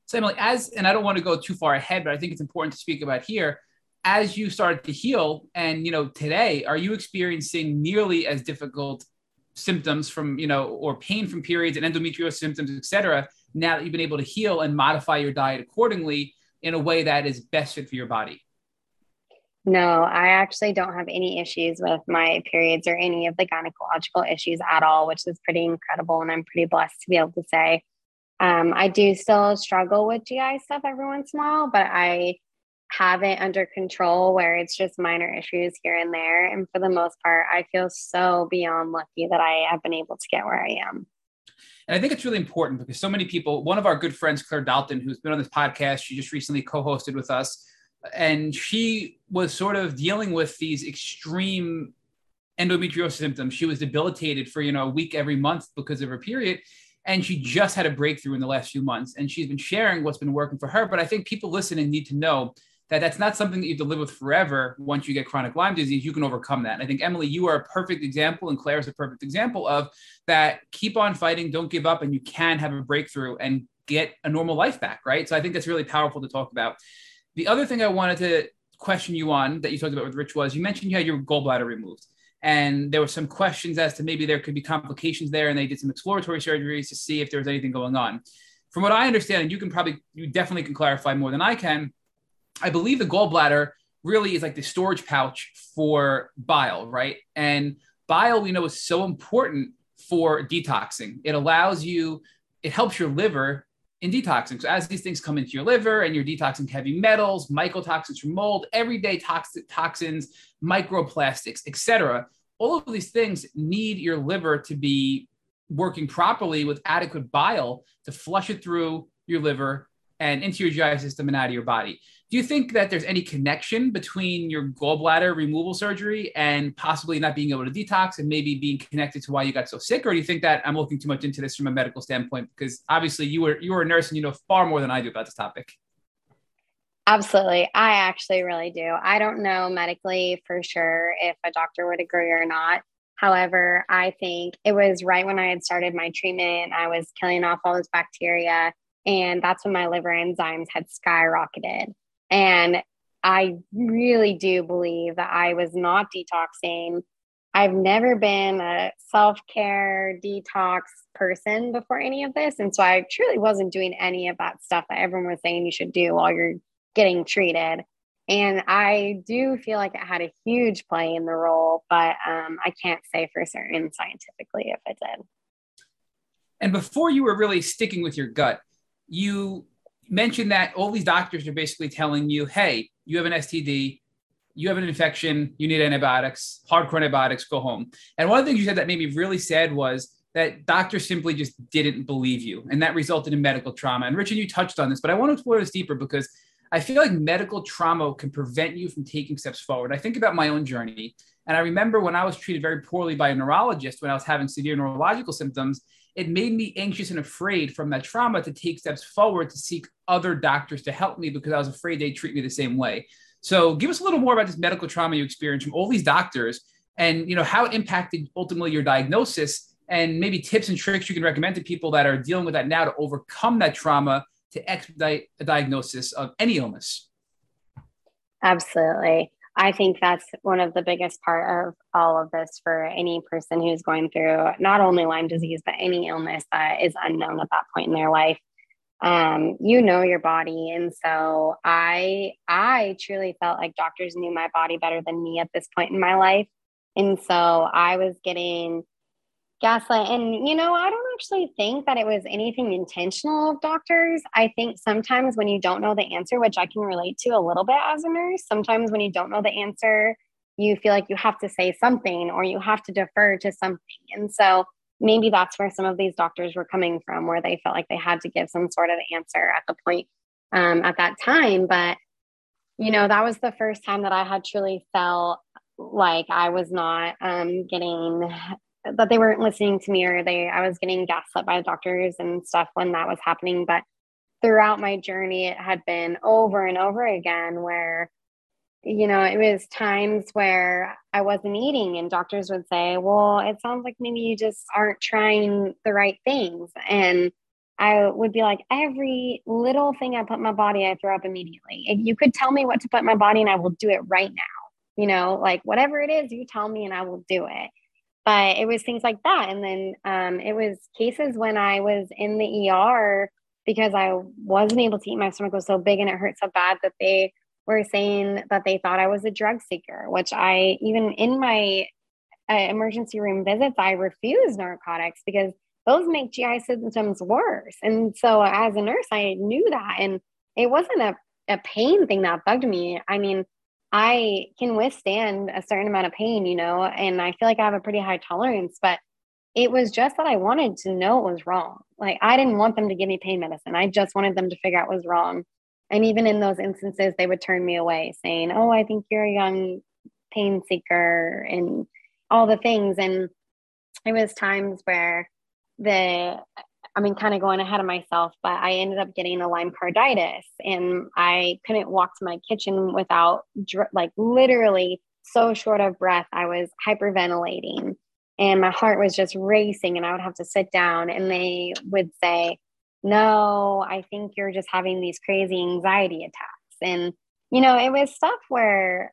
Speaker 1: So, Emily, as, and I don't want to go too far ahead, but I think it's important to speak about here as you started to heal and you know today are you experiencing nearly as difficult symptoms from, you know, or pain from periods and endometriosis symptoms, et cetera, now that you've been able to heal and modify your diet accordingly in a way that is best fit for your body?
Speaker 3: No, I actually don't have any issues with my periods or any of the gynecological issues at all, which is pretty incredible. And I'm pretty blessed to be able to say. Um, I do still struggle with GI stuff every once in a while, but I have it under control where it's just minor issues here and there. And for the most part, I feel so beyond lucky that I have been able to get where I am.
Speaker 1: And I think it's really important because so many people, one of our good friends, Claire Dalton, who's been on this podcast, she just recently co hosted with us. And she was sort of dealing with these extreme endometriosis symptoms. She was debilitated for, you know, a week every month because of her period. And she just had a breakthrough in the last few months. And she's been sharing what's been working for her. But I think people listening need to know that that's not something that you have to live with forever. Once you get chronic Lyme disease, you can overcome that. And I think Emily, you are a perfect example, and Claire is a perfect example of that. Keep on fighting, don't give up, and you can have a breakthrough and get a normal life back, right? So I think that's really powerful to talk about. The other thing I wanted to question you on that you talked about with Rich was you mentioned you had your gallbladder removed. And there were some questions as to maybe there could be complications there, and they did some exploratory surgeries to see if there was anything going on. From what I understand, and you can probably, you definitely can clarify more than I can, I believe the gallbladder really is like the storage pouch for bile, right? And bile, we know, is so important for detoxing. It allows you, it helps your liver in detoxing. So as these things come into your liver and you're detoxing heavy metals, mycotoxins from mold, everyday toxic toxins, microplastics, etc. All of these things need your liver to be working properly with adequate bile to flush it through your liver and into your GI system and out of your body. Do you think that there's any connection between your gallbladder removal surgery and possibly not being able to detox and maybe being connected to why you got so sick? Or do you think that I'm looking too much into this from a medical standpoint? Because obviously you were you were a nurse and you know far more than I do about this topic.
Speaker 3: Absolutely. I actually really do. I don't know medically for sure if a doctor would agree or not. However, I think it was right when I had started my treatment, I was killing off all this bacteria and that's when my liver enzymes had skyrocketed. And I really do believe that I was not detoxing. I've never been a self care detox person before any of this. And so I truly wasn't doing any of that stuff that everyone was saying you should do while you're getting treated. And I do feel like it had a huge play in the role, but um, I can't say for certain scientifically if it did.
Speaker 1: And before you were really sticking with your gut, you mentioned that all these doctors are basically telling you, hey, you have an STD, you have an infection, you need antibiotics, hardcore antibiotics, go home. And one of the things you said that made me really sad was that doctors simply just didn't believe you. And that resulted in medical trauma. And Richard, you touched on this, but I want to explore this deeper because I feel like medical trauma can prevent you from taking steps forward. I think about my own journey. And I remember when I was treated very poorly by a neurologist when I was having severe neurological symptoms, it made me anxious and afraid from that trauma to take steps forward to seek other doctors to help me because I was afraid they'd treat me the same way. So give us a little more about this medical trauma you experienced from all these doctors and you know how it impacted ultimately your diagnosis and maybe tips and tricks you can recommend to people that are dealing with that now to overcome that trauma to expedite a diagnosis of any illness.
Speaker 3: Absolutely. I think that's one of the biggest part of all of this for any person who's going through not only Lyme disease, but any illness that is unknown at that point in their life. Um, you know your body. And so I I truly felt like doctors knew my body better than me at this point in my life. And so I was getting gaslight. And, you know, I don't actually think that it was anything intentional of doctors. I think sometimes when you don't know the answer, which I can relate to a little bit as a nurse, sometimes when you don't know the answer, you feel like you have to say something or you have to defer to something. And so maybe that's where some of these doctors were coming from, where they felt like they had to give some sort of answer at the point um, at that time. But, you know, that was the first time that I had truly felt like I was not um, getting that they weren't listening to me or they I was getting gaslit by the doctors and stuff when that was happening. But throughout my journey, it had been over and over again where, you know, it was times where I wasn't eating and doctors would say, Well, it sounds like maybe you just aren't trying the right things. And I would be like, every little thing I put my body, I throw up immediately. If you could tell me what to put my body and I will do it right now. You know, like whatever it is, you tell me and I will do it but it was things like that. And then um, it was cases when i was in the er because i wasn't able to eat. My stomach was so big and it hurt so bad that they were saying that they thought i was a drug seeker which i even in my uh, emergency room visits i refused narcotics because those make gi symptoms worse. And so as a nurse i knew that. And it wasn't a, a pain thing that bugged me. I mean I can withstand a certain amount of pain, you know, and I feel like I have a pretty high tolerance, but it was just that I wanted to know it was wrong. Like I didn't want them to give me pain medicine. I just wanted them to figure out what was wrong. And even in those instances, they would turn me away saying, Oh, I think you're a young pain seeker and all the things. And it was times where the I mean, kind of going ahead of myself, but I ended up getting a Lyme carditis and I couldn't walk to my kitchen without, like, literally so short of breath. I was hyperventilating and my heart was just racing, and I would have to sit down. And they would say, No, I think you're just having these crazy anxiety attacks. And, you know, it was stuff where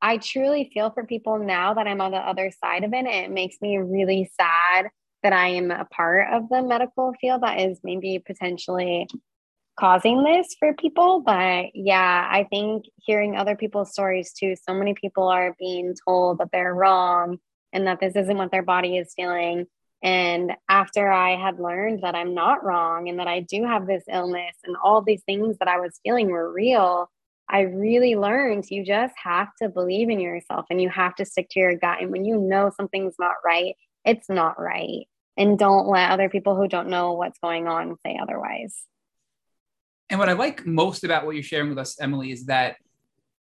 Speaker 3: I truly feel for people now that I'm on the other side of it. It makes me really sad that I am a part of the medical field that is maybe potentially causing this for people. But yeah, I think hearing other people's stories too, so many people are being told that they're wrong and that this isn't what their body is feeling. And after I had learned that I'm not wrong and that I do have this illness and all these things that I was feeling were real, I really learned you just have to believe in yourself and you have to stick to your gut. And when you know something's not right, it's not right. And don't let other people who don't know what's going on say otherwise.
Speaker 1: And what I like most about what you're sharing with us, Emily, is that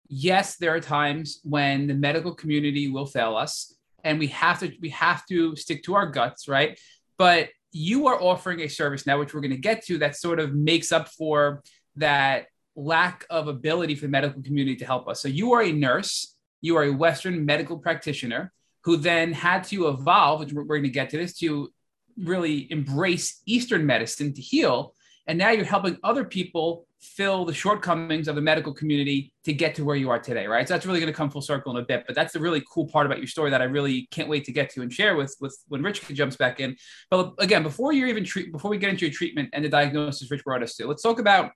Speaker 1: yes, there are times when the medical community will fail us and we have to we have to stick to our guts, right? But you are offering a service now, which we're going to get to, that sort of makes up for that lack of ability for the medical community to help us. So you are a nurse, you are a Western medical practitioner who then had to evolve, which we're going to get to this, to really embrace Eastern medicine to heal. And now you're helping other people fill the shortcomings of the medical community to get to where you are today, right? So that's really going to come full circle in a bit. But that's the really cool part about your story that I really can't wait to get to and share with with when Rich jumps back in. But again, before you're even treat, before we get into your treatment and the diagnosis Rich brought us to, let's talk about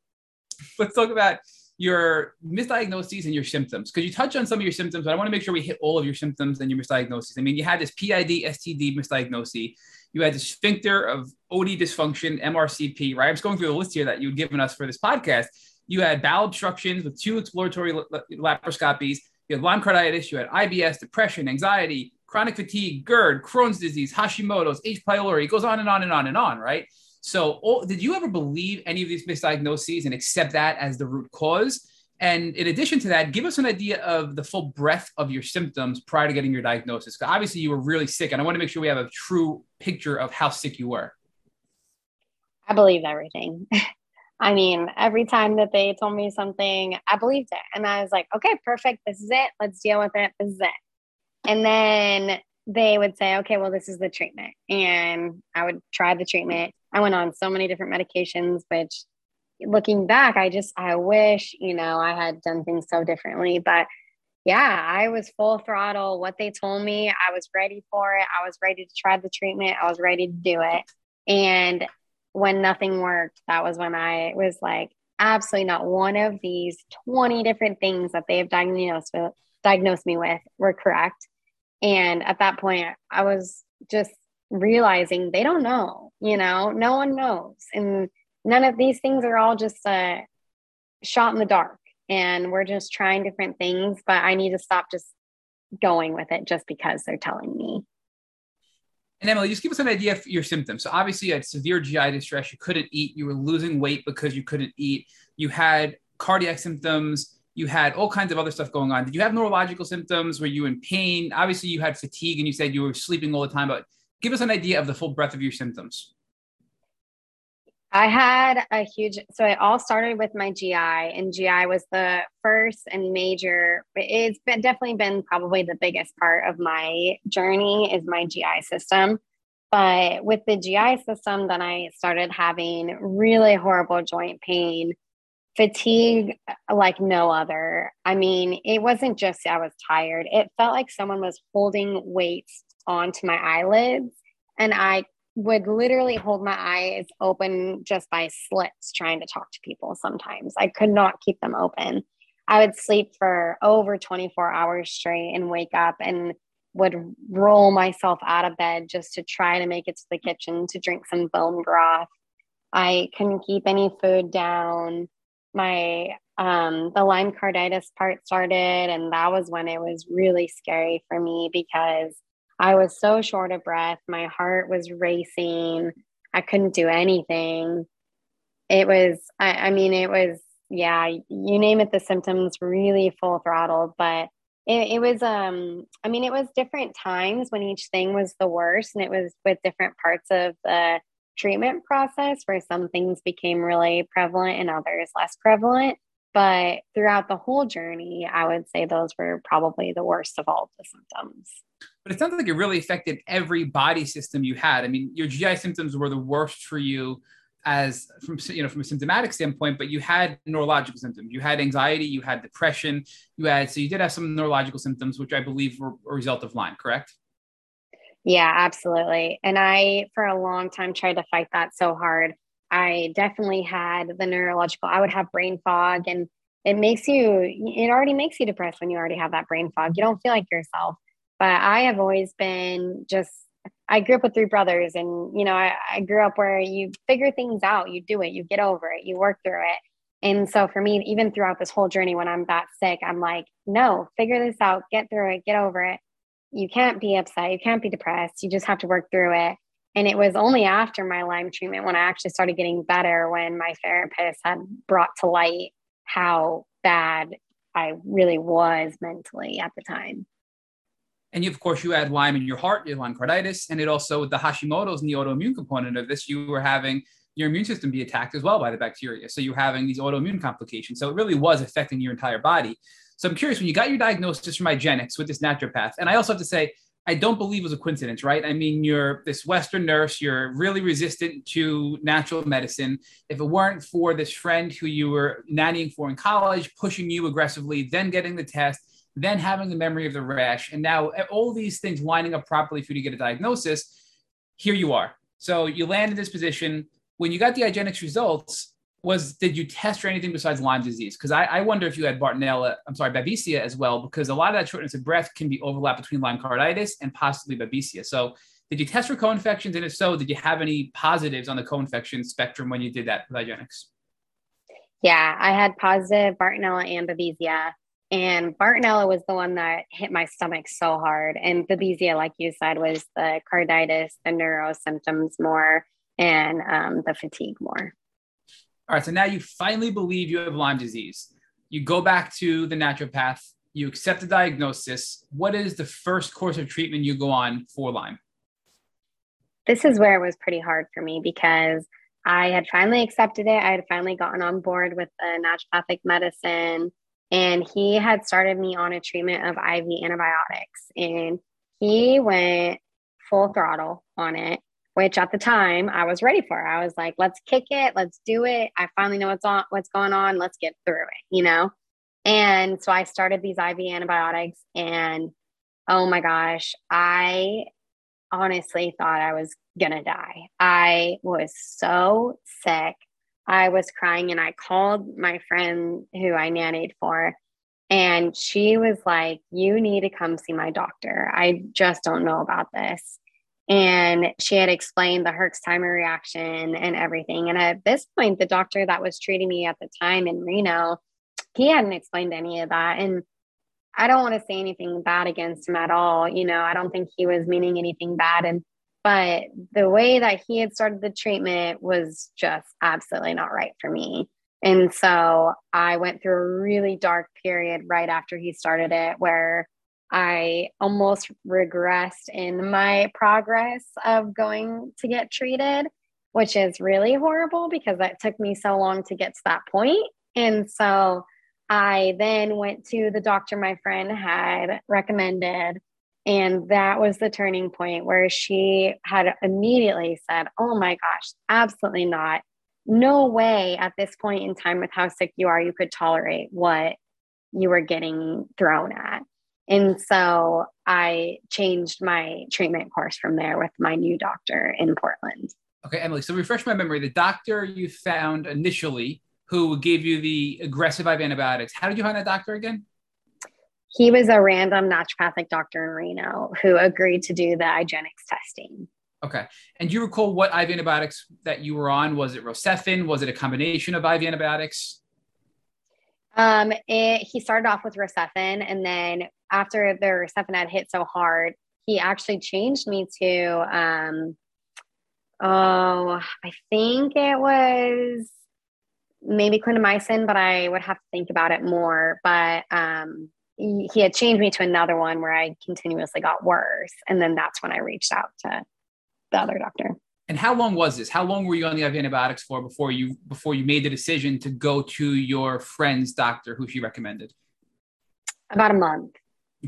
Speaker 1: let's talk about your misdiagnoses and your symptoms. Because you touch on some of your symptoms but i want to make sure we hit all of your symptoms and your misdiagnoses. I mean you had this pid std misdiagnosis. You had the sphincter of Oddi dysfunction mrcp right? I'm just going through the list here that you've given us for this podcast. You had bowel obstructions with two exploratory laparoscopies. You had lyme carditis you had ibs depression anxiety chronic fatigue gerd crohn's disease hashimoto's h pylori. It goes on and on and on and on right so, all, did you ever believe any of these misdiagnoses and accept that as the root cause? And in addition to that, give us an idea of the full breadth of your symptoms prior to getting your diagnosis. Because obviously, you were really sick, and I want to make sure we have a true picture of how sick you were.
Speaker 3: I believed everything. I mean, every time that they told me something, I believed it. And I was like, okay, perfect. This is it. Let's deal with it. This is it. And then they would say, okay, well, this is the treatment. And I would try the treatment. I went on so many different medications, which looking back, I just, I wish, you know, I had done things so differently. But yeah, I was full throttle. What they told me, I was ready for it. I was ready to try the treatment. I was ready to do it. And when nothing worked, that was when I was like, absolutely not one of these 20 different things that they have diagnosed with, diagnosed me with were correct. And at that point, I was just realizing they don't know, you know, no one knows. And none of these things are all just a shot in the dark. And we're just trying different things, but I need to stop just going with it just because they're telling me.
Speaker 1: And Emily, just give us an idea of your symptoms. So obviously you had severe GI distress. You couldn't eat. You were losing weight because you couldn't eat. You had cardiac symptoms you had all kinds of other stuff going on. Did you have neurological symptoms? Were you in pain? Obviously, you had fatigue and you said you were sleeping all the time, but give us an idea of the full breadth of your symptoms.
Speaker 3: I had a huge, so it all started with my GI, and GI was the first and major. It's been definitely been probably the biggest part of my journey is my GI system. But with the GI system, then I started having really horrible joint pain fatigue like no other. I mean, it wasn't just I was tired, it felt like someone was holding weights onto my eyelids. And I would literally hold my eyes open just by slits trying to talk to people sometimes. I could not keep them open. I would sleep for over 24 hours straight and wake up and would roll myself out of bed just to try to make it to the kitchen to drink some bone broth. I couldn't keep any food down my um, the Lyme carditis part started, and that was when it was really scary for me because I was so short of breath. My heart was racing. I couldn't do anything. It was, I, I mean, it was, yeah, you name it, the symptoms really full throttle, but it, it was, um, I mean, it was different times when each thing was the worst, and it was with different parts of the treatment process where some things became really prevalent and others less prevalent. But throughout the whole journey, I would say those were probably the worst of all the symptoms.
Speaker 1: But it sounds like it really affected every body system you had. I mean, your GI symptoms were the worst for you as from you know from a symptomatic standpoint but you had neurological symptoms you had anxiety you had depression you had so you did have some neurological symptoms which i believe were a result of lyme correct
Speaker 3: yeah, absolutely. And I, for a long time, tried to fight that so hard. I definitely had the neurological, I would have brain fog, and it makes you, it already makes you depressed when you already have that brain fog. You don't feel like yourself. But I have always been just I grew up with three brothers, and you know, I, I grew up where you figure things out, you do it, you get over it, you work through it. And so for me, even throughout this whole journey, when I'm that sick, I'm like, no, figure this out, get through it, get over it. You can't be upset, you can't be depressed. You just have to work through it. And it was only after my Lyme treatment when I actually started getting better when my therapist had brought to light how bad I really was mentally at the time.
Speaker 1: And you, of course, you had Lyme in your heart, your Lyme carditis, and it also with the Hashimoto's and the autoimmune component of this, you were having your immune system be attacked as well by the bacteria. So you're having these autoimmune complications. So it really was affecting your entire body. So I'm curious when you got your diagnosis from IGeneX with this naturopath, and I also have to say, I don't believe it was a coincidence, right? I mean, you're this Western nurse, you're really resistant to natural medicine. If it weren't for this friend who you were nannying for in college, pushing you aggressively, then getting the test, then having the memory of the rash, and now all these things lining up properly for you to get a diagnosis, here you are. So you land in this position. When you got the IGeneX results, was did you test for anything besides Lyme disease? Because I, I, wonder if you had Bartonella, I'm sorry, Babesia as well, because a lot of that shortness of breath can be overlap between Lyme carditis and possibly Babesia. So did you test for co-infections? And if so, did you have any positives on the co-infection spectrum when you did that with IGeneX?
Speaker 3: Yeah, I had positive Bartonella and Babesia. And Bartonella was the one that hit my stomach so hard. And Babesia, like you said, was the carditis, the neuro symptoms more, and um, the fatigue more.
Speaker 1: All right, so now you finally believe you have Lyme disease. You go back to the naturopath, you accept the diagnosis. What is the first course of treatment you go on for Lyme?
Speaker 3: This is where it was pretty hard for me because I had finally accepted it. I had finally gotten on board with the naturopathic medicine, and he had started me on a treatment of IV antibiotics. And he went full throttle on it which at the time I was ready for. I was like, let's kick it, let's do it. I finally know what's on what's going on. Let's get through it, you know? And so I started these IV antibiotics and oh my gosh, I honestly thought I was gonna die. I was so sick. I was crying and I called my friend who I nannied for and she was like, You need to come see my doctor. I just don't know about this. And she had explained the Herxheimer reaction and everything. And at this point, the doctor that was treating me at the time in Reno, he hadn't explained any of that. And I don't want to say anything bad against him at all. You know, I don't think he was meaning anything bad. And but the way that he had started the treatment was just absolutely not right for me. And so I went through a really dark period right after he started it where I almost regressed in my progress of going to get treated, which is really horrible because it took me so long to get to that point. And so I then went to the doctor my friend had recommended. And that was the turning point where she had immediately said, Oh my gosh, absolutely not. No way at this point in time, with how sick you are, you could tolerate what you were getting thrown at. And so I changed my treatment course from there with my new doctor in Portland.
Speaker 1: Okay, Emily. So refresh my memory. The doctor you found initially who gave you the aggressive IV antibiotics, how did you find that doctor again?
Speaker 3: He was a random naturopathic doctor in Reno who agreed to do the IGeneX testing.
Speaker 1: Okay. And do you recall what IV antibiotics that you were on? Was it Rocephin? Was it a combination of IV antibiotics?
Speaker 3: Um, it, he started off with Rocephin, and then after the Rocephin had hit so hard, he actually changed me to, um, oh, I think it was maybe clindamycin, but I would have to think about it more. But um, he, he had changed me to another one where I continuously got worse, and then that's when I reached out to the other doctor.
Speaker 1: And how long was this? How long were you on the antibiotics for before you before you made the decision to go to your friend's doctor who she recommended?
Speaker 3: About a month.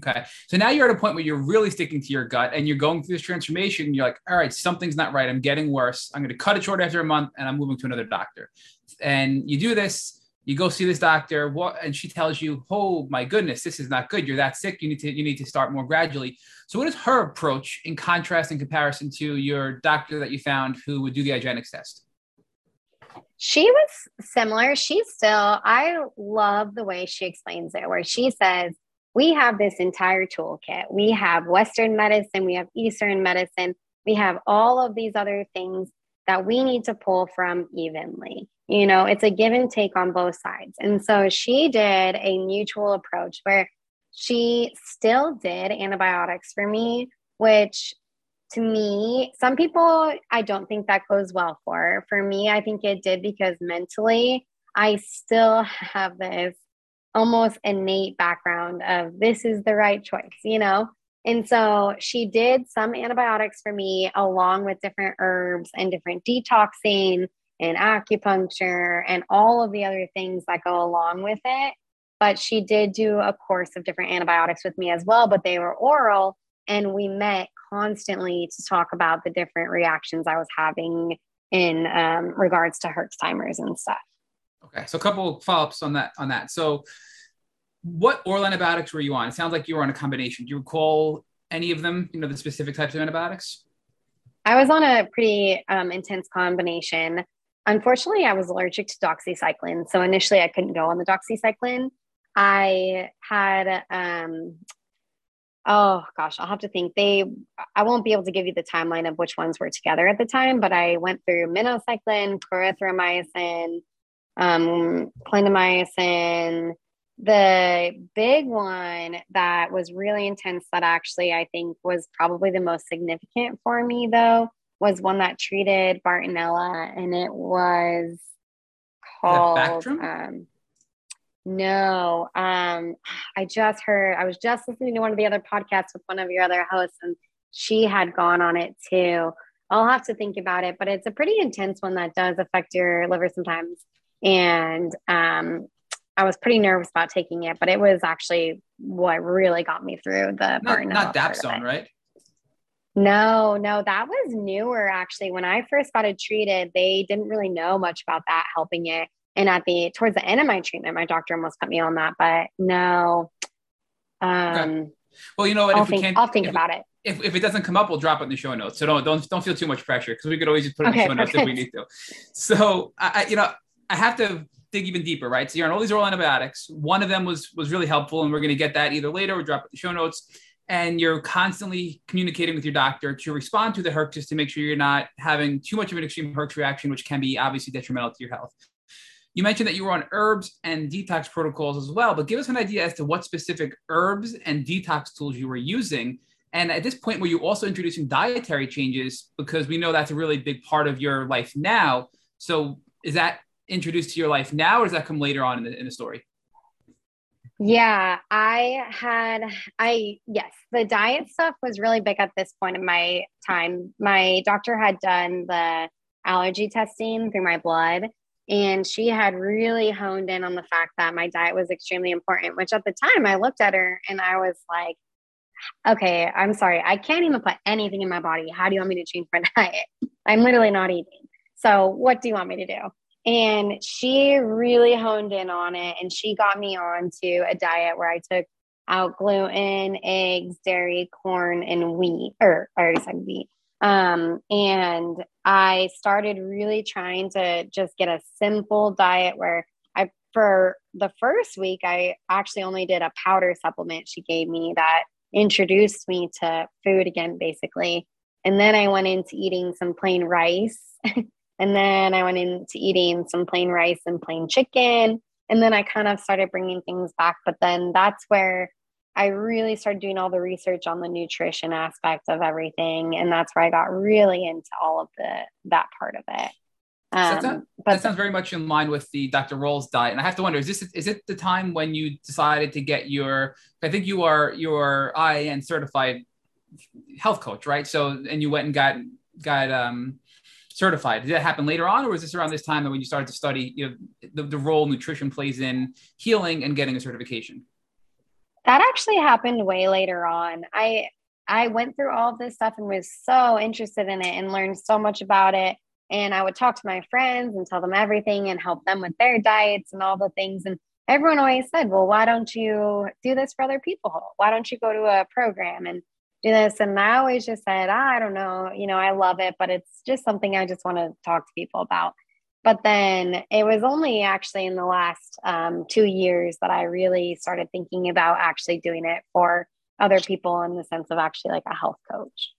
Speaker 1: Okay. So now you're at a point where you're really sticking to your gut and you're going through this transformation. You're like, all right, something's not right. I'm getting worse. I'm going to cut it short after a month and I'm moving to another doctor. And you do this you go see this doctor what and she tells you oh my goodness this is not good you're that sick you need to you need to start more gradually so what is her approach in contrast and comparison to your doctor that you found who would do the IGeneX test
Speaker 3: she was similar she's still i love the way she explains it where she says we have this entire toolkit we have western medicine we have eastern medicine We have all of these other things that we need to pull from evenly. You know, it's a give and take on both sides. And so she did a mutual approach where she still did antibiotics for me, which to me, some people I don't think that goes well for. For me, I think it did because mentally I still have this almost innate background of this is the right choice, you know? And so she did some antibiotics for me along with different herbs and different detoxing and acupuncture and all of the other things that go along with it. But she did do a course of different antibiotics with me as well, but they were oral. And we met constantly to talk about the different reactions I was having in um, regards to Herxheimer's and stuff.
Speaker 1: Okay, so a couple follow-ups on that. On that, so what oral antibiotics were you on? It sounds like you were on a combination. Do you recall any of them? You know, the specific types of antibiotics.
Speaker 3: I was on a pretty um, intense combination. Unfortunately, I was allergic to doxycycline, so initially I couldn't go on the doxycycline. I had um, oh gosh, I'll have to think. They, I won't be able to give you the timeline of which ones were together at the time, but I went through minocycline, clarithromycin, um, clindamycin. The big one that was really intense, that actually I think was probably the most significant for me, though, was one that treated Bartonella, and it was called. Um, no, um, I just heard. I was just listening to one of the other podcasts with one of your other hosts, and she had gone on it too. I'll have to think about it, but it's a pretty intense one that does affect your liver sometimes. And um, I was pretty nervous about taking it, but it was actually what really got me through the
Speaker 1: not, not Dapsone, right?
Speaker 3: No, no, that was newer actually. When I first got it treated, they didn't really know much about that helping it. And at the towards the end of my treatment, my doctor almost put me on that, but no. Um, okay.
Speaker 1: Well, you know what?
Speaker 3: I'll think, can't, I'll think about
Speaker 1: we,
Speaker 3: it.
Speaker 1: If, if it doesn't come up, we'll drop it in the show notes. So don't don't don't feel too much pressure because we could always just put it okay, in the show perfect. notes if we need to. So I, you know, I have to dig even deeper, right? So you're on all these oral antibiotics. One of them was was really helpful, and we're going to get that either later or drop it in the show notes. And you're constantly communicating with your doctor to respond to the herx just to make sure you're not having too much of an extreme herx reaction, which can be obviously detrimental to your health. You mentioned that you were on herbs and detox protocols as well, but give us an idea as to what specific herbs and detox tools you were using. And at this point, were you also introducing dietary changes? Because we know that's a really big part of your life now. So is that introduced to your life now, or does that come later on in the, in the story?
Speaker 3: Yeah, I had, I, yes, the diet stuff was really big at this point in my time. My doctor had done the allergy testing through my blood and she had really honed in on the fact that my diet was extremely important, which at the time I looked at her and I was like, okay, I'm sorry. I can't even put anything in my body. How do you want me to change my diet? I'm literally not eating. So, what do you want me to do? And she really honed in on it and she got me on to a diet where I took out gluten, eggs, dairy, corn, and wheat, or I already said wheat. Um, and I started really trying to just get a simple diet where I, for the first week, I actually only did a powder supplement she gave me that introduced me to food again, basically. And then I went into eating some plain rice. and then I went into eating some plain rice and plain chicken. And then I kind of started bringing things back. But then that's where I really started doing all the research on the nutrition aspect of everything, and that's where I got really into all of the that part of it.
Speaker 1: Um, so but that sounds very much in line with the Dr. Rawls diet. And I have to wonder, is this is it the time when you decided to get your? I think you are your IAN certified health coach, right? So and you went and got got um, certified. Did that happen later on, or was this around this time that when you started to study, you know, the, the role nutrition plays in healing and getting a certification?
Speaker 3: That actually happened way later on. I I went through all of this stuff and was so interested in it and learned so much about it. And I would talk to my friends and tell them everything and help them with their diets and all the things. And everyone always said, Well, why don't you do this for other people? Why don't you go to a program and do this? And I always just said, I don't know, you know, I love it, but it's just something I just want to talk to people about. But then it was only actually in the last um, two years that I really started thinking about actually doing it for other people in the sense of actually like a health coach.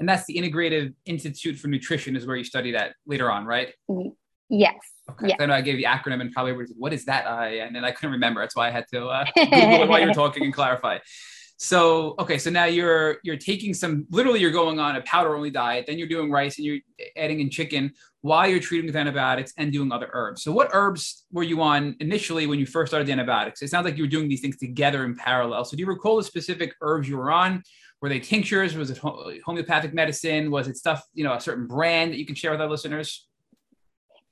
Speaker 1: and that's the Integrative Institute for Nutrition, is where you studied at later on, right?
Speaker 3: Yes.
Speaker 1: Okay. Yes. I know I gave the acronym and probably was, what is that? Uh, and then I couldn't remember. That's why I had to uh, Google it while you're talking and clarify. So okay, so now you're you're taking some literally you're going on a powder only diet, then you're doing rice and you're adding in chicken while you're treating with antibiotics and doing other herbs. So what herbs were you on initially when you first started the antibiotics? It sounds like you were doing these things together in parallel. So do you recall the specific herbs you were on? Were they tinctures? Was it homeopathic medicine? Was it stuff, you know, a certain brand that you can share with our listeners?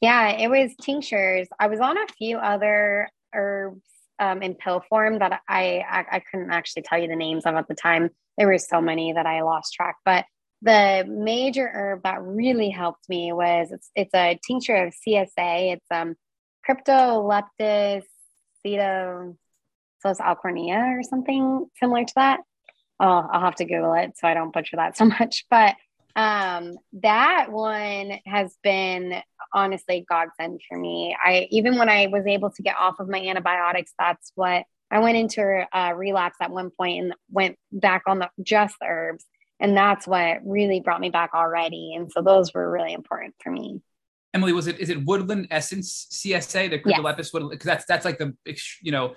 Speaker 3: Yeah, it was tinctures. I was on a few other herbs um, in pill form that I, I, I couldn't actually tell you the names of at the time. There were so many that I lost track. But the major herb that really helped me was it's it's a tincture of CSA. It's um Cryptolepis ceto alcornea or something similar to that. Oh, I'll have to Google it so I don't butcher that so much. But um, that one has been honestly godsend for me. I even when I was able to get off of my antibiotics, that's what I went into a relapse at one point and went back on the just the herbs, and that's what really brought me back already. And so those were really important for me.
Speaker 1: Emily, was it is it Woodland Essence CSA the Cryptolepis yes. Woodland? Because that's that's like the you know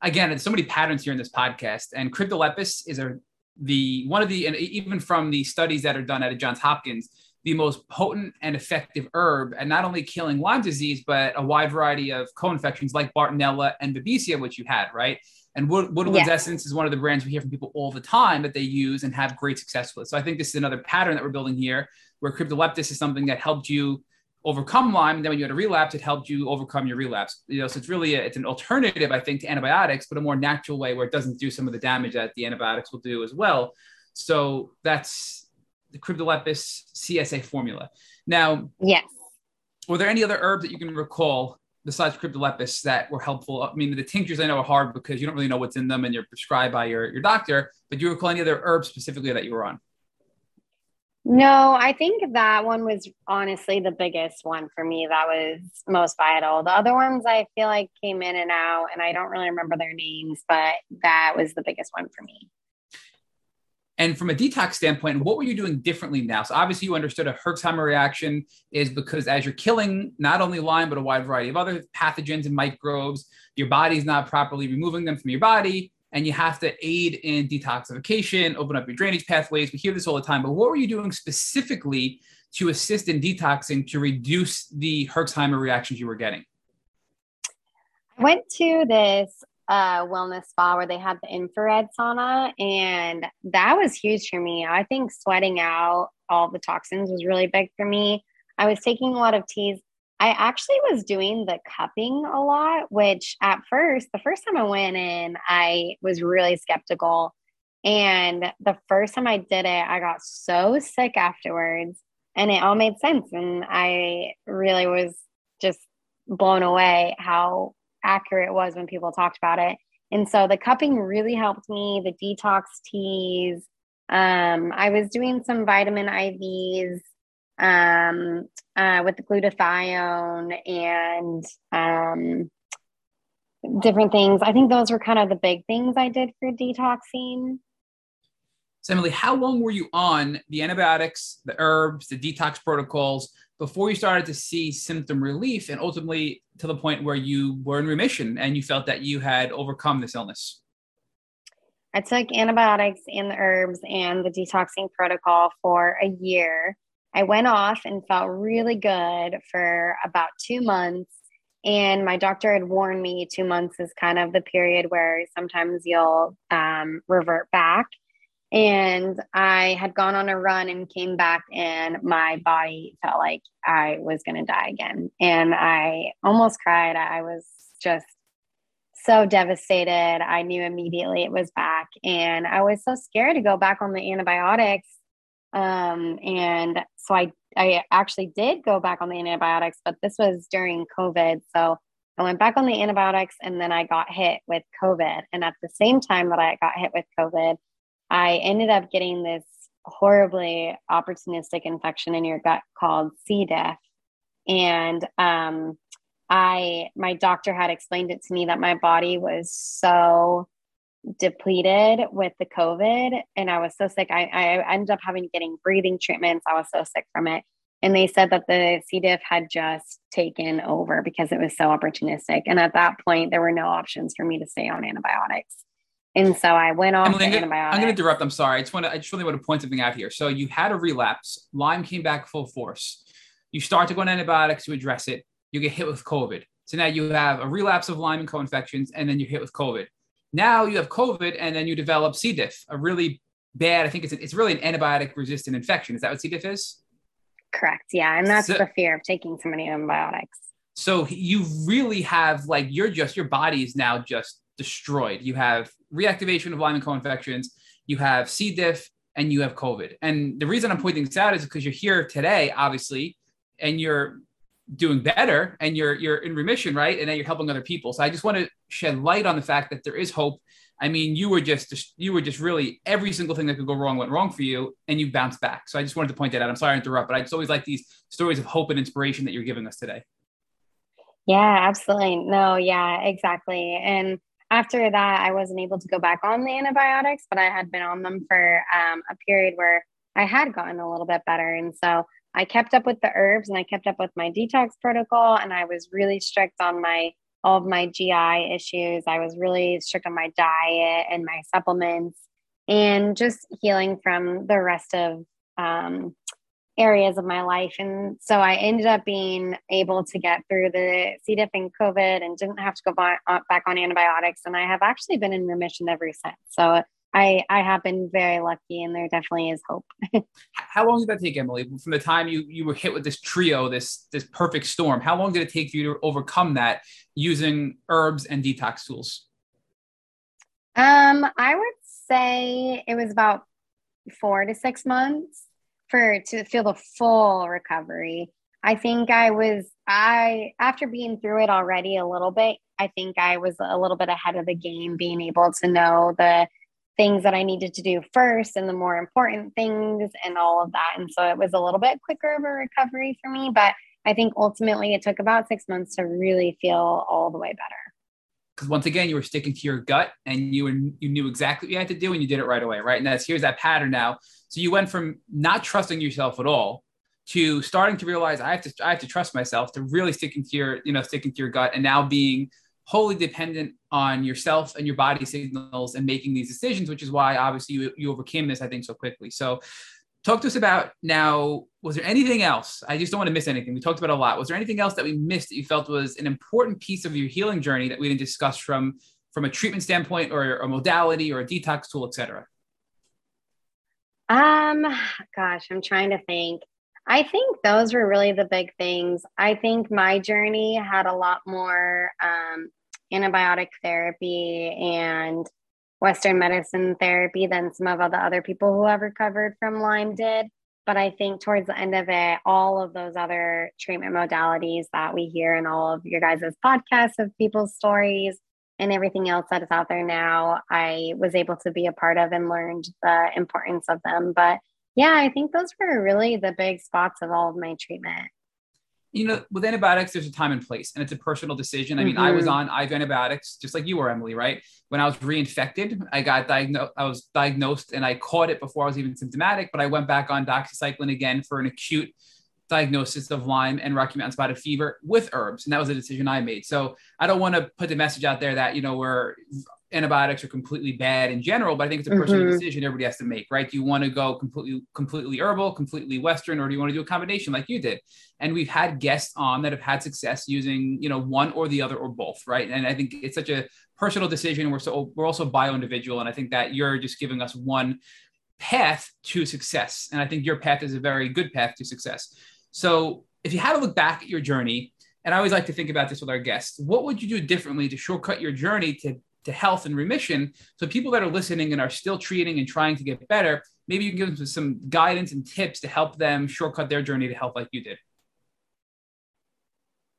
Speaker 1: again, there's so many patterns here in this podcast, and Cryptolepis is a the one of the and even from the studies that are done at Johns Hopkins, the most potent and effective herb and not only killing Lyme disease, but a wide variety of co-infections like Bartonella and Babesia, which you had, right? And Wood, Woodland's yes. Essence is one of the brands we hear from people all the time that they use and have great success with. So I think this is another pattern that we're building here, where Cryptolepis is something that helped you overcome Lyme. And then when you had a relapse, it helped you overcome your relapse. You know, so it's really a, it's an alternative, I think, to antibiotics, but a more natural way where it doesn't do some of the damage that the antibiotics will do as well. So that's the Cryptolepis CSA formula. Now,
Speaker 3: yes.
Speaker 1: Were there any other herbs that you can recall besides Cryptolepis that were helpful? I mean, the tinctures I know are hard because you don't really know what's in them and you're prescribed by your, your doctor, but do you recall any other herbs specifically that you were on?
Speaker 3: No, I think that one was honestly the biggest one for me. That was most vital. The other ones I feel like came in and out, and I don't really remember their names, but that was the biggest one for me.
Speaker 1: And from a detox standpoint, what were you doing differently now? So obviously, you understood a Herxheimer reaction is because as you're killing not only Lyme but a wide variety of other pathogens and microbes, your body's not properly removing them from your body and you have to aid in detoxification, open up your drainage pathways. We hear this all the time, but what were you doing specifically to assist in detoxing to reduce the Herxheimer reactions you were getting?
Speaker 3: I went to this uh, wellness spa where they had the infrared sauna, and that was huge for me. I think sweating out all the toxins was really big for me. I was taking a lot of teas. I actually was doing the cupping a lot, which at first, the first time I went in, I was really skeptical. And the first time I did it, I got so sick afterwards and it all made sense. And I really was just blown away how accurate it was when people talked about it. And so the cupping really helped me, the detox teas. Um, I was doing some vitamin IVs um, uh, with the glutathione and um, different things. I think those were kind of the big things I did for detoxing.
Speaker 1: So, Emily, how long were you on the antibiotics, the herbs, the detox protocols before you started to see symptom relief and ultimately to the point where you were in remission and you felt that you had overcome this illness?
Speaker 3: I took antibiotics and the herbs and the detoxing protocol for a year. I went off and felt really good for about two months. And my doctor had warned me two months is kind of the period where sometimes you'll um, revert back. And I had gone on a run and came back, and my body felt like I was going to die again. And I almost cried. I was just so devastated. I knew immediately it was back. And I was so scared to go back on the antibiotics um, and so I, I actually did go back on the antibiotics, but this was during COVID. So I went back on the antibiotics and then I got hit with COVID. And at the same time that I got hit with COVID, I ended up getting this horribly opportunistic infection in your gut called C. diff. And um, I, my doctor had explained it to me that my body was so depleted with the COVID and I was so sick. I, I ended up having getting breathing treatments. I was so sick from it. And they said that the C. diff had just taken over because it was so opportunistic. And at that point, there were no options for me to stay on antibiotics. And so I went off Emily,
Speaker 1: I'm
Speaker 3: gonna,
Speaker 1: antibiotics. I'm going to interrupt. I'm sorry. I just want to. I just really want to point something out here. So you had a relapse. Lyme came back full force. You start to go on antibiotics to address it. You get hit with COVID. So now you have a relapse of Lyme and co-infections, and then you hit with COVID. Now you have COVID, and then you develop C. diff, a really bad. I think it's it's really an antibiotic-resistant infection. Is that what C. diff is?
Speaker 3: Correct. Yeah, and that's so, the fear of taking so many antibiotics.
Speaker 1: So you really have like you're just your body is now just destroyed. You have reactivation of Lyme and co-infections, you have C. diff, and you have COVID. And the reason I'm pointing this out is because you're here today, obviously, and you're doing better and you're you're in remission, right? And then you're helping other people. So I just want to shed light on the fact that there is hope. I mean, you were just you were just really every single thing that could go wrong went wrong for you, and you bounced back. So I just wanted to point that out. I'm sorry to interrupt, but I just always like these stories of hope and inspiration that you're giving us today.
Speaker 3: Yeah, absolutely. No, yeah, exactly. And after that, I wasn't able to go back on the antibiotics, but I had been on them for um, a period where I had gotten a little bit better. And so I kept up with the herbs and I kept up with my detox protocol. And I was really strict on my all of my GI issues. I was really strict on my diet and my supplements and just healing from the rest of um, areas of my life. And so I ended up being able to get through the C. diff and COVID and didn't have to go back on antibiotics. And I have actually been in remission ever since. So I, I have been very lucky and there definitely is hope.
Speaker 1: how long did that take, Emily? From the time you, you were hit with this trio, this, this perfect storm, how long did it take for you to overcome that using herbs and detox tools?
Speaker 3: Um, I would say it was about four to six months for to feel the full recovery. I think I was I after being through it already a little bit, I think I was a little bit ahead of the game being able to know the things that I needed to do first and the more important things and all of that. And so it was a little bit quicker of a recovery for me, but I think ultimately it took about 6 months to really feel all the way better.
Speaker 1: Because once again you were sticking to your gut and you were you knew exactly what you had to do and you did it right away right? And that's here's that pattern now. So you went from not trusting yourself at all to starting to realize i have to i have to trust myself to really sticking to your you know sticking to your gut and now being wholly dependent on yourself and your body signals and making these decisions which is why obviously you, you overcame this i think so quickly. So talk to us about now was there anything else? I just don't want to miss anything. We talked about a lot. Was there anything else that we missed that you felt was an important piece of your healing journey that we didn't discuss from from a treatment standpoint or a modality or a detox tool etc
Speaker 3: um gosh i'm trying to think. I think those were really the big things. I think my journey had a lot more um, antibiotic therapy and Western medicine therapy than some of the other people who have recovered from Lyme did. But I think towards the end of it, all of those other treatment modalities that we hear in all of your guys' podcasts of people's stories and everything else that is out there now, I was able to be a part of and learned the importance of them. But yeah, I think those were really the big spots of all of my treatment
Speaker 1: you know, with antibiotics, there's a time and place, and it's a personal decision. I mean, mm-hmm. I was mm-hmm. on IV antibiotics just like you were, Emily, right? When I was reinfected, I got diagnosed. I was diagnosed, and I caught it before I was even symptomatic. But I went back on doxycycline again for an acute diagnosis of Lyme and Rocky Mountain spotted fever with herbs, and that was a decision I made. So I don't want to put the message out there that you know we're antibiotics are completely bad in general, but I think it's a personal mm-hmm. decision everybody has to make, right? Do you want to go completely, completely herbal, completely Western, or do you want to do a combination like you did? And we've had guests on that have had success using, you know, one or the other or both, right? And I think it's such a personal decision. We're so we're also bio individual, and I think that you're just giving us one path to success, and I think your path is a very good path to success. So if you had to look back at your journey, and I always like to think about this with our guests, what would you do differently to shortcut your journey to to health and remission. So people that are listening and are still treating and trying to get better, maybe you can give them some guidance and tips to help them shortcut their journey to health like you did.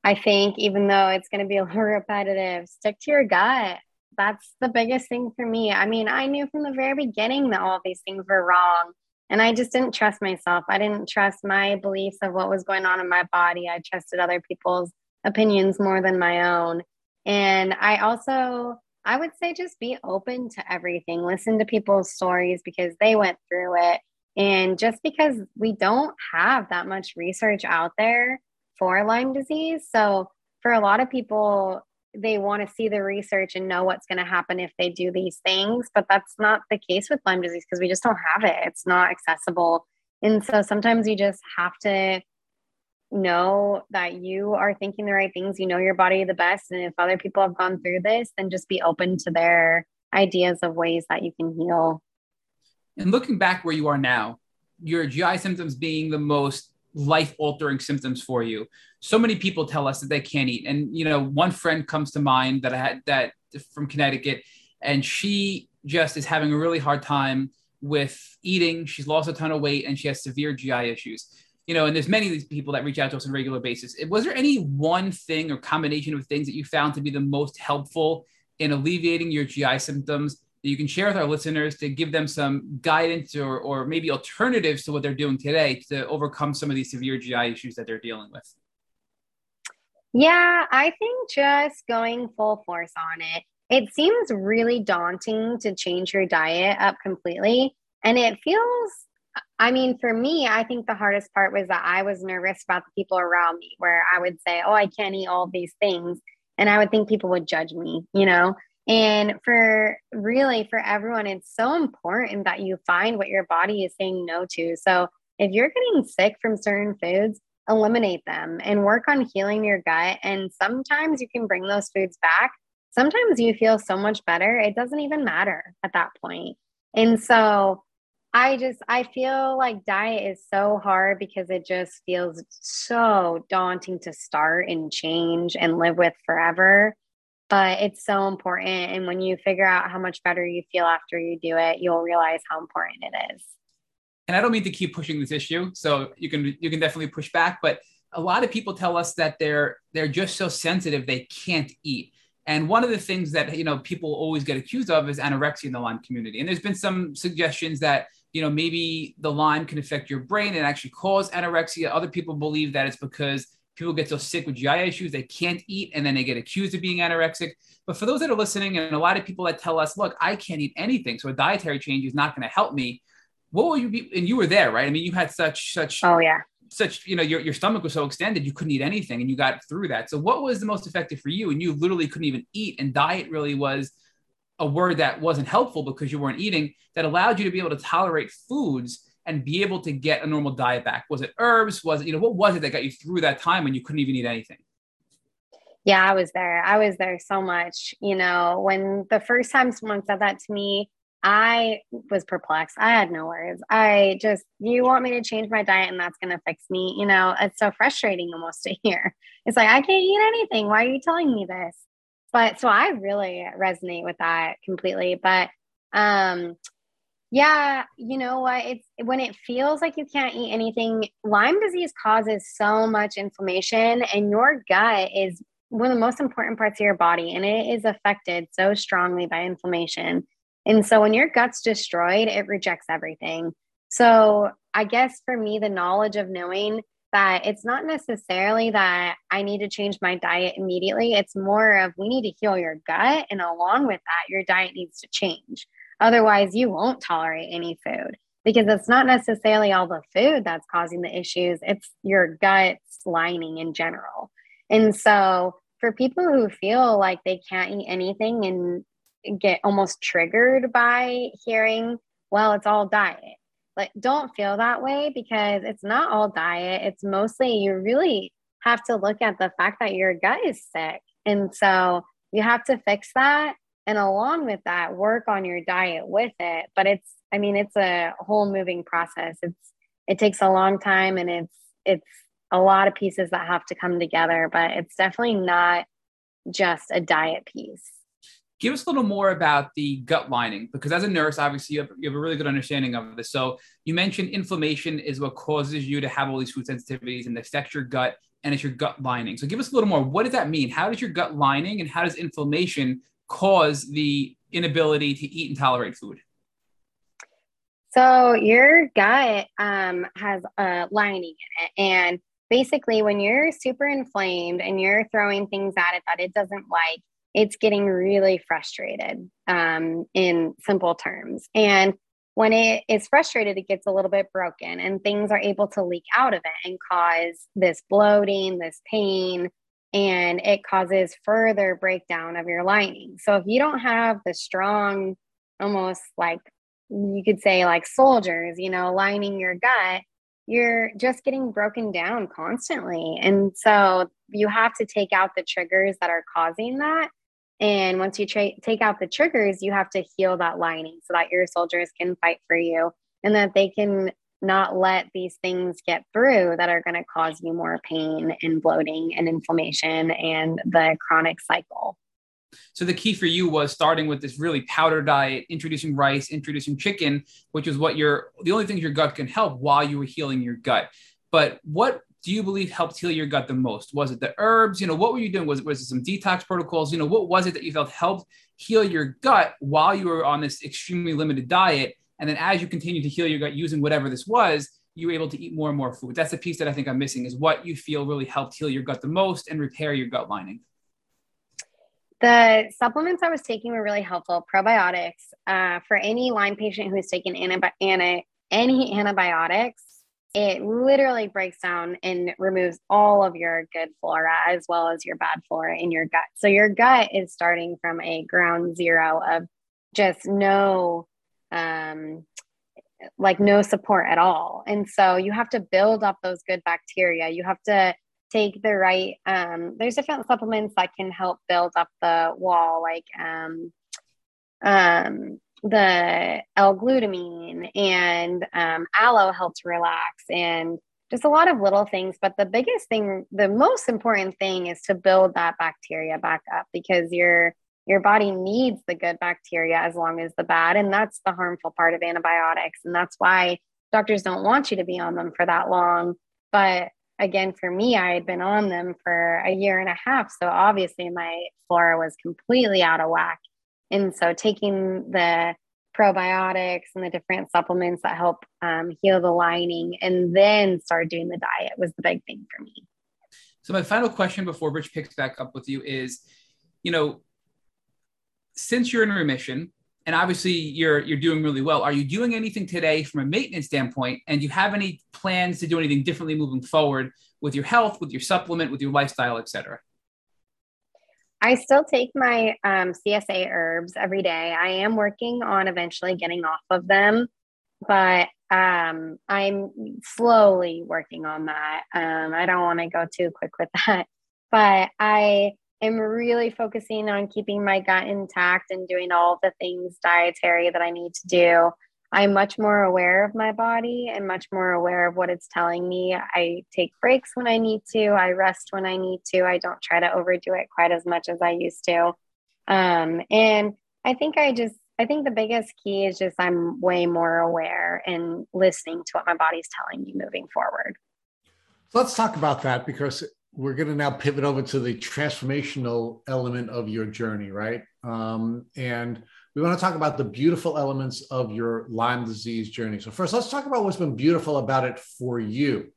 Speaker 3: I think even though it's going to be a little repetitive, stick to your gut. That's the biggest thing for me. I mean, I knew from the very beginning that all these things were wrong. And I just didn't trust myself. I didn't trust my beliefs of what was going on in my body. I trusted other people's opinions more than my own. And I also I would say just be open to everything. Listen to people's stories because they went through it. And just because we don't have that much research out there for Lyme disease. So, for a lot of people, they want to see the research and know what's going to happen if they do these things. But that's not the case with Lyme disease because we just don't have it. It's not accessible. And so sometimes you just have to know that you are thinking the right things. You know your body the best. And if other people have gone through this, then just be open to their ideas of ways that you can heal.
Speaker 1: And looking back where you are now, your GI symptoms being the most life altering symptoms for you. So many people tell us that they can't eat. And, you know, one friend comes to mind that I had that from Connecticut, and she just is having a really hard time with eating. She's lost a ton of weight and she has severe GI issues. You know, and there's many of these people that reach out to us on a regular basis. Was there any one thing or combination of things that you found to be the most helpful in alleviating your GI symptoms that you can share with our listeners to give them some guidance or, or maybe alternatives to what they're doing today to overcome some of these severe GI issues that they're dealing with?
Speaker 3: Yeah, I think just going full force on it. It seems really daunting to change your diet up completely. And it feels, I mean, for me, I think the hardest part was that I was nervous about the people around me, where I would say, Oh, I can't eat all these things. And I would think people would judge me, you know? And for really, for everyone, it's so important that you find what your body is saying no to. So if you're getting sick from certain foods, eliminate them and work on healing your gut. And sometimes you can bring those foods back. Sometimes you feel so much better, it doesn't even matter at that point. And so I just, I feel like diet is so hard because it just feels so daunting to start and change and live with forever but it's so important. And when you figure out how much better you feel after you do it, you'll realize how important it is.
Speaker 1: And I don't mean to keep pushing this issue, so you can you can definitely push back. But a lot of people tell us that they're they're just so sensitive they can't eat. And one of the things that you know people always get accused of is anorexia in the Lyme community. And there's been some suggestions that you know maybe the Lyme can affect your brain and actually cause anorexia. Other people believe that it's because people get so sick with GI issues they can't eat and then they get accused of being anorexic. But for those that are listening, and a lot of people that tell us, look, I can't eat anything, so a dietary change is not going to help me. What will you be? And you were there, right? I mean, you had such such
Speaker 3: oh yeah
Speaker 1: such you know your, your stomach was so extended you couldn't eat anything and you got through that so what was the most effective for you and you literally couldn't even eat and diet really was a word that wasn't helpful because you weren't eating that allowed you to be able to tolerate foods and be able to get a normal diet back? Was it herbs? Was it, you know, what was it that got you through that time when you couldn't even eat anything?
Speaker 3: Yeah, I was there. I was there so much. You know, when the first time someone said that to me, I was perplexed. I had no words. I just, you want me to change my diet and that's going to fix me. You know, it's so frustrating almost to hear. It's like, I can't eat anything. Why are you telling me this? But so I really resonate with that completely. But um, yeah, you know what? It's when it feels like you can't eat anything. Lyme disease causes so much inflammation, and your gut is one of the most important parts of your body, and it is affected so strongly by inflammation. And so, when your gut's destroyed, it rejects everything. So, I guess for me, the knowledge of knowing that it's not necessarily that I need to change my diet immediately, it's more of we need to heal your gut, and along with that, your diet needs to change. Otherwise, you won't tolerate any food because it's not necessarily all the food that's causing the issues, it's your gut's lining in general. And so, for people who feel like they can't eat anything and get almost triggered by hearing, well, it's all diet. Like, don't feel that way because it's not all diet. It's mostly you really have to look at the fact that your gut is sick. And so you have to fix that and along with that work on your diet with it but it's i mean it's a whole moving process it's it takes a long time and it's it's a lot of pieces that have to come together but it's definitely not just a diet piece
Speaker 1: give us a little more about the gut lining because as a nurse obviously you have, you have a really good understanding of this. So you mentioned inflammation is what causes you to have all these food sensitivities and affect your gut and it's your gut lining. So give us a little more. What does that mean? How does your gut lining and how does inflammation cause the inability to eat and tolerate food?
Speaker 3: So your gut um, has a lining in it, and basically, when you're super inflamed and you're throwing things at it that it doesn't like, it's getting really frustrated um, in simple terms. And when it is frustrated, it gets a little bit broken and things are able to leak out of it and cause this bloating, this pain, and it causes further breakdown of your lining. So if you don't have the strong, almost like you could say, like soldiers, you know, lining your gut, you're just getting broken down constantly. And so you have to take out the triggers that are causing that. And once you tra- take out the triggers, you have to heal that lining so that your soldiers can fight for you and that they can not let these things get through that are going to cause you more pain and bloating and inflammation and the chronic cycle.
Speaker 1: So the key for you was starting with this really powder diet, introducing rice, introducing chicken, which is what your the only things your gut can help while you were healing your gut. But what do you believe helped heal your gut the most? Was it the herbs? You know, what were you doing? Was it, was it some detox protocols? You know, what was it that you felt helped heal your gut while you were on this extremely limited diet? And then as you continue to heal your gut using whatever this was, you were able to eat more and more food. That's the piece that I think I'm missing is what you feel really helped heal your gut the most and repair your gut lining.
Speaker 3: The supplements I was taking were really helpful. Probiotics uh, for any Lyme patient who's taken antibi- anti- any antibiotics, it literally breaks down and removes all of your good flora as well as your bad flora in your gut. So your gut is starting from a ground zero of just no um, like no support at all. And so you have to build up those good bacteria. You have to take the right um, there's different supplements that can help build up the wall like um, um, the l-glutamine and um, aloe helps relax and just a lot of little things but the biggest thing the most important thing is to build that bacteria back up because your your body needs the good bacteria as long as the bad and that's the harmful part of antibiotics and that's why doctors don't want you to be on them for that long but again, for me, I had been on them for a year and a half. So obviously my flora was completely out of whack. And so taking the probiotics and the different supplements that help um, heal the lining and then start doing the diet was the big thing for me.
Speaker 1: So my final question before Rich picks back up with you is, you know, since you're in remission, and obviously you're you're doing really well. Are you doing anything today from a maintenance standpoint? And do you have any plans to do anything differently moving forward with your health, with your supplement, with your lifestyle, et cetera?
Speaker 3: I still take my um, CSA herbs every day. I am working on eventually getting off of them, but um, I'm slowly working on that. Um, I don't want to go too quick with that, but I am really focusing on keeping my gut intact and doing all the things dietary that I need to do. I'm much more aware of my body and much more aware of what it's telling me. I take breaks when I need to, I rest when I need to. I don't try to overdo it quite as much as I used to. Um, and I think I just, I think the biggest key is just I'm way more aware and listening to what my body's telling me moving forward.
Speaker 2: So let's talk about that because we're going to now pivot over to the transformational element of your journey, right? Um, and we want to talk about the beautiful elements of your Lyme disease journey. So, first, let's talk about what's been beautiful about it for you.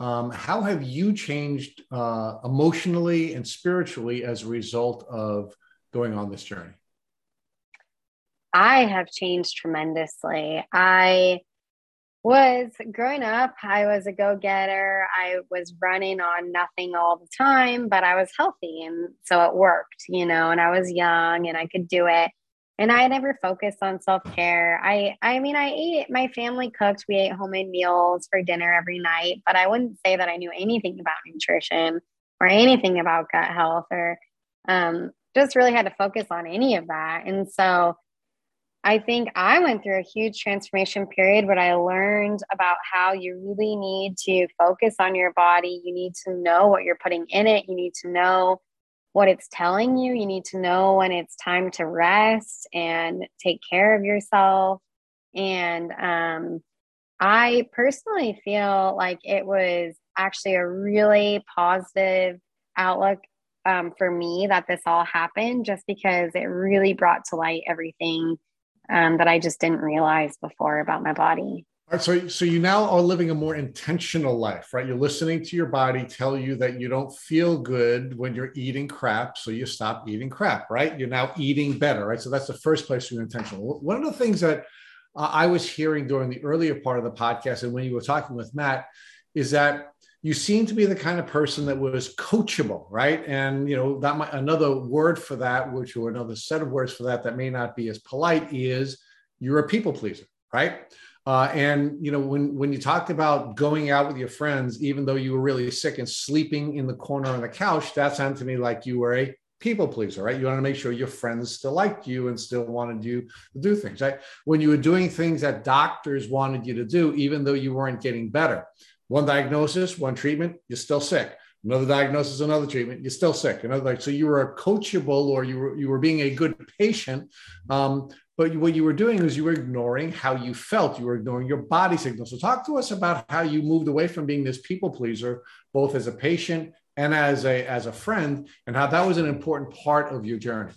Speaker 2: Um, how have you changed uh, emotionally and spiritually as a result of going on this journey?
Speaker 3: I have changed tremendously. I was growing up, I was a go getter. I was running on nothing all the time, but I was healthy. And so it worked, you know, and I was young and I could do it. And I never focused on self care. I, I mean, I ate, my family cooked, we ate homemade meals for dinner every night, but I wouldn't say that I knew anything about nutrition or anything about gut health or um, just really had to focus on any of that. And so I think I went through a huge transformation period where I learned about how you really need to focus on your body. You need to know what you're putting in it. You need to know what it's telling you. You need to know when it's time to rest and take care of yourself. And um, I personally feel like it was actually a really positive outlook um, for me that this all happened just because it really brought to light everything um, that I just didn't realize before about my body.
Speaker 2: Right, so, so you now are living a more intentional life, right? You're listening to your body tell you that you don't feel good when you're eating crap, so you stop eating crap, right? You're now eating better, right? So that's the first place you're intentional. One of the things that uh, I was hearing during the earlier part of the podcast, and when you were talking with Matt, is that you seem to be the kind of person that was coachable, right? And you know that might, another word for that, which or another set of words for that that may not be as polite, is you're a people pleaser, right? Uh, and you know when when you talked about going out with your friends, even though you were really sick and sleeping in the corner on the couch, that sounded to me like you were a people pleaser, right? You want to make sure your friends still liked you and still wanted you to do things, right? When you were doing things that doctors wanted you to do, even though you weren't getting better. One diagnosis, one treatment, you're still sick. Another diagnosis, another treatment, you're still sick. Another, so you were coachable or you were you were being a good patient, um, but what you were doing was you were ignoring how you felt. You were ignoring your body signals. So talk to us about how you moved away from being this people pleaser, both as a patient and as a as a friend, and how that was an important part of your journey.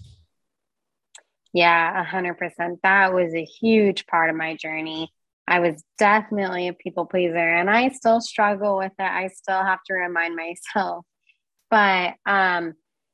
Speaker 3: Yeah, a hundred percent. That was a huge part of my journey. I was definitely a people pleaser, and I still struggle with it. I still have to remind myself. But um,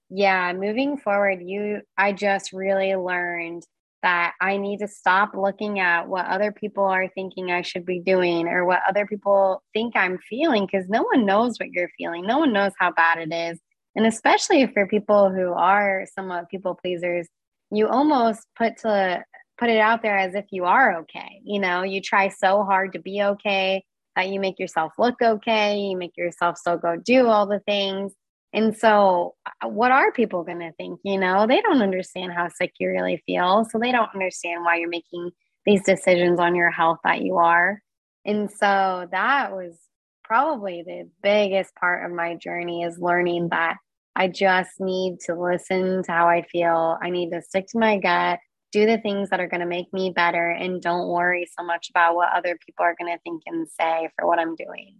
Speaker 3: yeah, moving forward, you, I just really learned that I need to stop looking at what other people are thinking I should be doing or what other people think I'm feeling because no one knows what you're feeling. No one knows how bad it is. And especially for people who are somewhat people pleasers, you almost put to put it out there as if you are okay. You know, you try so hard to be okay that you make yourself look okay, you make yourself still go do all the things. And so, uh, what are people going to think? You know, they don't understand how sick you really feel. So, they don't understand why you're making these decisions on your health that you are. And so, that was probably the biggest part of my journey is learning that I just need to listen to how I feel. I need to stick to my gut, do the things that are going to make me better, and don't worry so much about what other people are going to think and say for what I'm doing.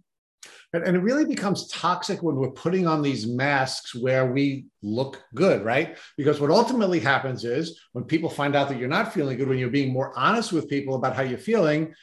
Speaker 2: And, and, it really becomes toxic when we're putting on these masks where we look good, right? Because what ultimately happens is when people find out that you're not feeling good, when you're being more honest with people about how you're feeling,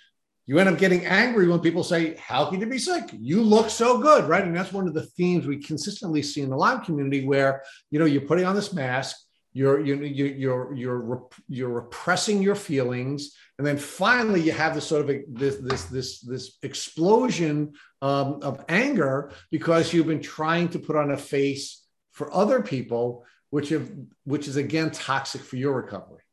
Speaker 2: you end up getting angry when people say, How can you be sick? You look so good, right? And that's one of the themes we consistently see in the Lyme community where, you know, you're putting on this mask, you're, you're, you're, you're, you're repressing your feelings and then finally you have this sort of a, this this this this explosion um, of anger because you've been trying to put on a face for other people which have which is again toxic for your recovery.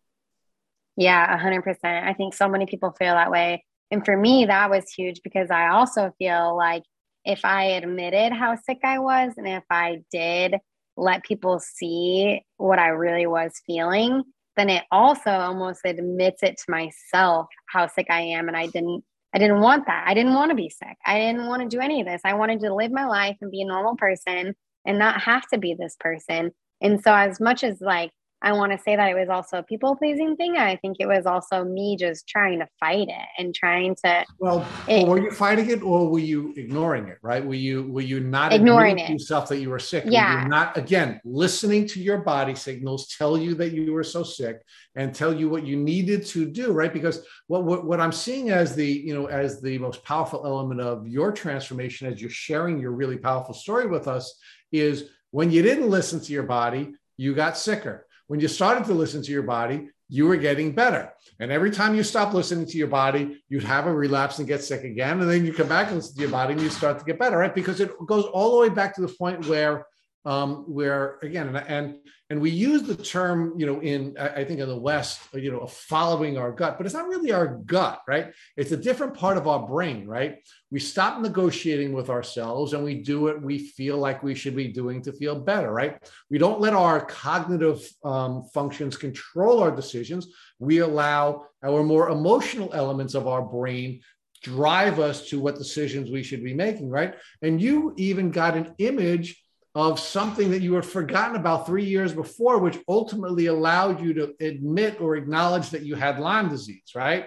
Speaker 3: Yeah 100% i think so many people feel that way. And for me that was huge because i also feel like if i admitted how sick i was and if i did let people see what i really was feeling then it also almost admits it to myself how sick I am. And I didn't, I didn't want that. I didn't want to be sick. I didn't want to do any of this. I wanted to live my life and be a normal person and not have to be this person. And so as much as like I want to say that it was also a people pleasing thing. I think it was also me just trying to fight it and trying to.
Speaker 2: Well, it, were you fighting it or were you ignoring it? Right? Were you were you not
Speaker 3: ignoring it
Speaker 2: yourself that you were sick?
Speaker 3: Yeah.
Speaker 2: Were not again listening to your body signals tell you that you were so sick and tell you what you needed to do. Right? Because what what, what I'm seeing as the you know as the most powerful element of your transformation as you're sharing your really powerful story with us is when you didn't listen to your body, you got sicker when you started to listen to your body, you were getting better. And every time you stop listening to your body, you'd have a relapse and get sick again. And then you come back and listen to your body and you start to get better, right? Because it goes all the way back to the point where um, where again, and, and and we use the term, you know, in I think in the West, you know, following our gut, but it's not really our gut, right? It's a different part of our brain, right? We stop negotiating with ourselves and we do what we feel like we should be doing to feel better, right? We don't let our cognitive um, functions control our decisions. We allow our more emotional elements of our brain drive us to what decisions we should be making, right? And you even got an image of something that you had forgotten about three years before, which ultimately allowed you to admit or acknowledge that you had Lyme disease, right?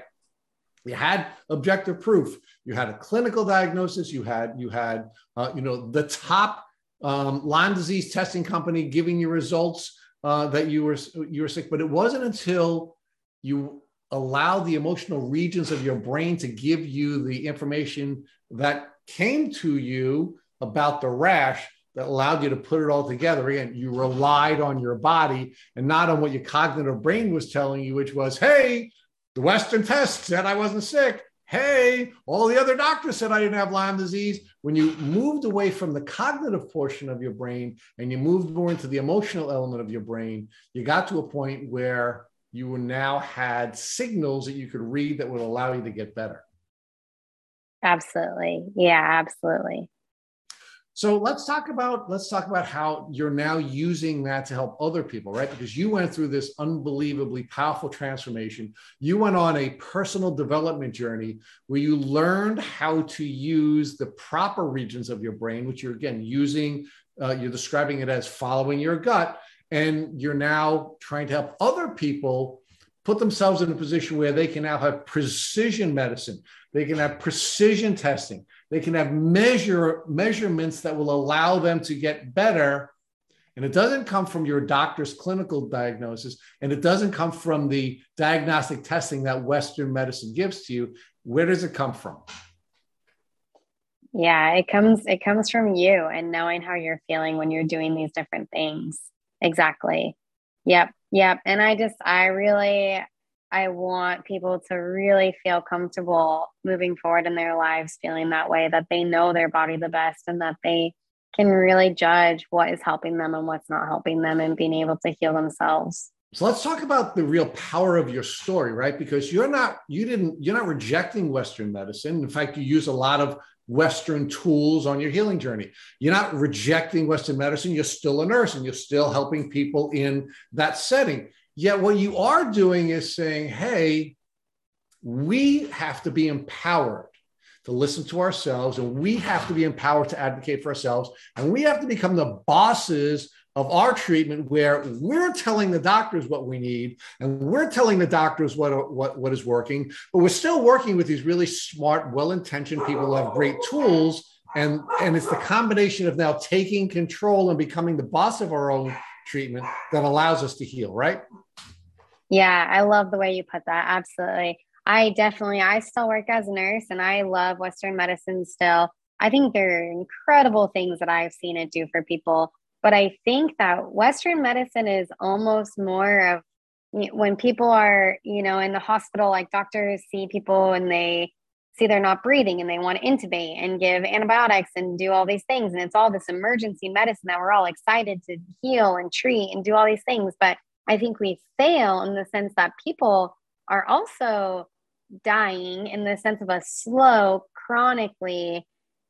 Speaker 2: You had objective proof. You had a clinical diagnosis. You had you had uh, you know the top um, Lyme disease testing company giving you results uh, that you were you were sick. But it wasn't until you allow the emotional regions of your brain to give you the information that came to you about the rash that allowed you to put it all together. Again, you relied on your body and not on what your cognitive brain was telling you, which was, hey, the Western test said I wasn't sick. Hey, all the other doctors said I didn't have Lyme disease. When you moved away from the cognitive portion of your brain and you moved more into the emotional element of your brain, you got to a point where you now had signals that you could read that would allow you to get better.
Speaker 3: Absolutely. Yeah, absolutely.
Speaker 2: So let's talk about let's talk about how you're now using that to help other people, right? Because you went through this unbelievably powerful transformation. You went on a personal development journey where you learned how to use the proper regions of your brain, which you're again using. Uh, you're describing it as following your gut, and you're now trying to help other people put themselves in a position where they can now have precision medicine. They can have precision testing they can have measure measurements that will allow them to get better. And it doesn't come from your doctor's clinical diagnosis, and it doesn't come from the diagnostic testing that Western medicine gives to you. Where does it come from?
Speaker 3: Yeah, it comes it comes from you and knowing how you're feeling when you're doing these different things. Exactly. Yep. Yep. And I just I really I want people to really feel comfortable moving forward in their lives, feeling that way, that they know their body the best and that they can really judge what is helping them and what's not helping them and being able to heal themselves.
Speaker 2: So let's talk about the real power of your story, right? Because you're not, you didn't, you're not rejecting Western medicine. In fact, you use a lot of Western tools on your healing journey. You're not rejecting Western medicine. You're still a nurse and you're still helping people in that setting. Yet, what you are doing is saying, hey, we have to be empowered to listen to ourselves, and we have to be empowered to advocate for ourselves, and we have to become the bosses of our treatment where we're telling the doctors what we need and we're telling the doctors what, what, what is working, but we're still working with these really smart, well-intentioned people who have great tools. And, and it's the combination of now taking control and becoming the boss of our own treatment that allows us to heal, right?
Speaker 3: Yeah, I love the way you put that. Absolutely. I definitely, I still work as a nurse and I love Western medicine still. I think there are incredible things that I've seen it do for people. But I think that Western medicine is almost more of when people are, you know, in the hospital, like doctors see people and they see they're not breathing and they want to intubate and give antibiotics and do all these things. And it's all this emergency medicine that we're all excited to heal and treat and do all these things. But I think we fail in the sense that people are also dying in the sense of a slow, chronically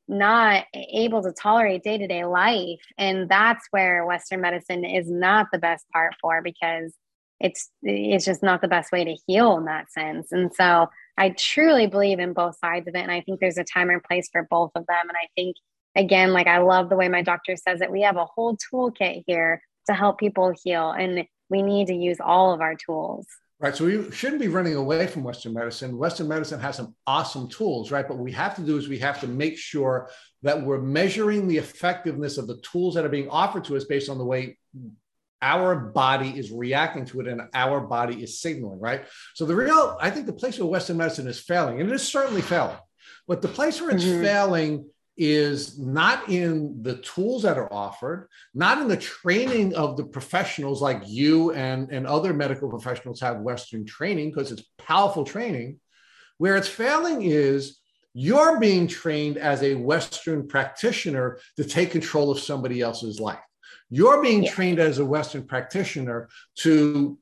Speaker 3: not able to tolerate day to day life. And that's where Western medicine is not the best part for because it's it's just not the best way to heal in that sense. And so I truly believe in both sides of it. And I think there's a time and place for both of them. And I think again, like I love the way my doctor says it. We have a whole toolkit here to help people heal. And we need to use all of our tools.
Speaker 2: Right. So we shouldn't be running away from Western medicine. Western medicine has some awesome tools, right? But what we have to do is we have to make sure that we're measuring the effectiveness of the tools that are being offered to us based on the way our body is reacting to it and our body is signaling, right? So the real, I think the place where Western medicine is failing, and it is certainly failing, but the place where it's mm-hmm. failing is not in the tools that are offered, not in the training of the professionals like you and, and other medical professionals have Western training because it's powerful training. Where it's failing is you're being trained as a Western practitioner to take control of somebody else's life. You're being yeah. trained as a Western practitioner to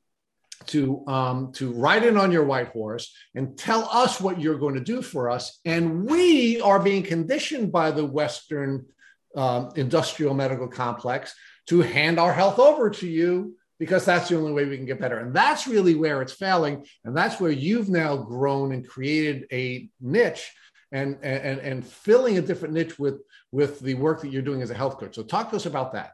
Speaker 2: to um, to ride in on your white horse and tell us what you're going to do for us. And we are being conditioned by the Western um, industrial medical complex to hand our health over to you because that's the only way we can get better. And that's really where it's failing. And that's where you've now grown and created a niche and, and, and filling a different niche with, with the work that you're doing as a health coach. So talk to us about that.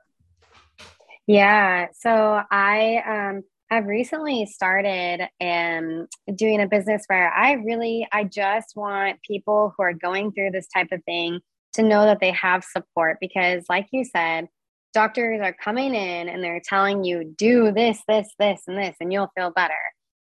Speaker 3: Yeah. So I, um, I've recently started um, doing a business where I really, I just want people who are going through this type of thing to know that they have support because, like you said, doctors are coming in and they're telling you, do this, this, this, and this, and you'll feel better.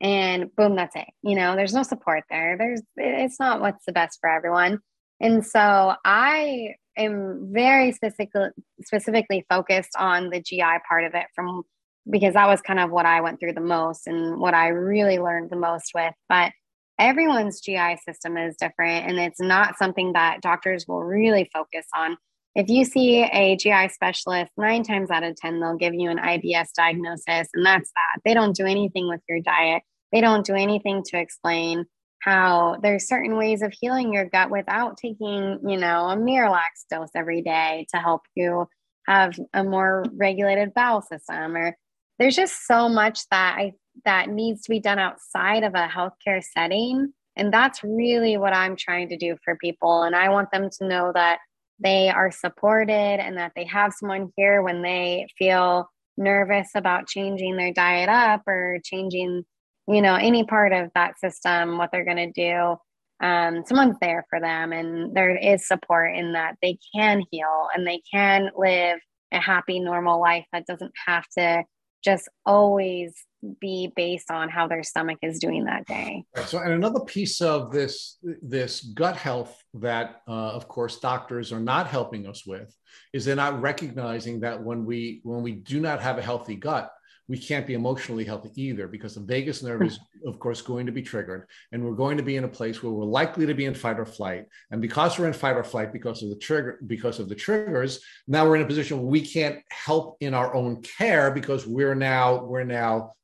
Speaker 3: and boom, that's it. You know, there's no support there. There's, it's not what's the best for everyone. And so I am very specifically specifically focused on the GI part of it from because that was kind of what I went through the most and what I really learned the most with. But everyone's GI system is different and it's not something that doctors will really focus on. If you see a GI specialist, nine times out of 10, they'll give you an IBS diagnosis, and that's that. They don't do anything with your diet, they don't do anything to explain how there's certain ways of healing your gut without taking, you know, a Miralax dose every day to help you have a more regulated bowel system or there's just so much that I that needs to be done outside of a healthcare setting. And that's really what I'm trying to do for people. And I want them to know that they are supported and that they have someone here when they feel nervous about changing their diet up or changing you know any part of that system what they're going to do. Um, someone's there for them and there is support in that they can heal and they can live a happy normal life that doesn't have to just always be based on how their stomach is doing that day.
Speaker 2: So, and another piece of this this gut health that, uh, of course, doctors are not helping us with is they're not recognizing that when we when we do not have a healthy gut, we can't be emotionally healthy either because the vagus nerve hmm. is of course going to be triggered and we're going to be in a place where we're likely to be in fight or flight. And because we're in fight or flight because of the trigger because of the triggers now we're in a position where we can't help in our own care because we're now we're now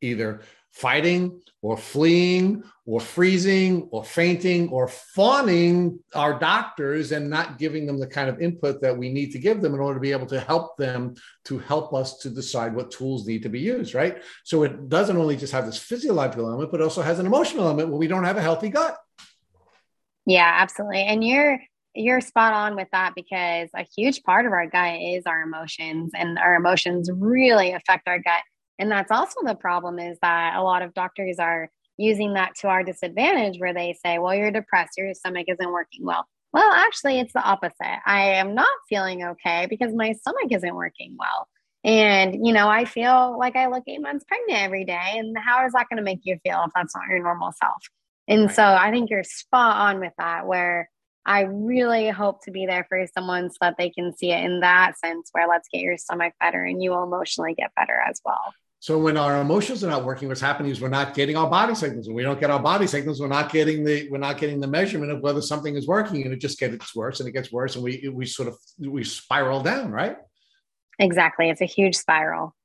Speaker 2: either fighting or fleeing or freezing or fainting or fawning our doctors and not giving them the kind of input that we need to give them in order to be able to help them to help us to decide what tools need to be used right? So it doesn't only just have this physiological element but also has an emotional element when we don't have a healthy gut.
Speaker 3: Yeah absolutely. And you're you're spot on with that because a huge part of our gut is our emotions and our emotions really affect our gut and that's also the problem is that a lot of doctors are using that to our disadvantage where they say, well, you're depressed, your stomach isn't working well. Well, actually, it's the opposite. I am not feeling okay because my stomach isn't working well. And, you know, I feel like I look eight months pregnant every day. And how is that going to make you feel if that's not your normal self? And right. so I think you're spot on with that, where I really hope to be there for someone so that they can see it in that sense, where let's get your stomach better and you will emotionally get better as well.
Speaker 2: So when our emotions are not working, what's happening is we're not getting our body signals. When we don't get our body signals, we're not getting the we're not getting the measurement of whether something is working, and it just gets worse and it gets worse, and we we sort of we spiral down, right?
Speaker 3: Exactly, it's a huge spiral.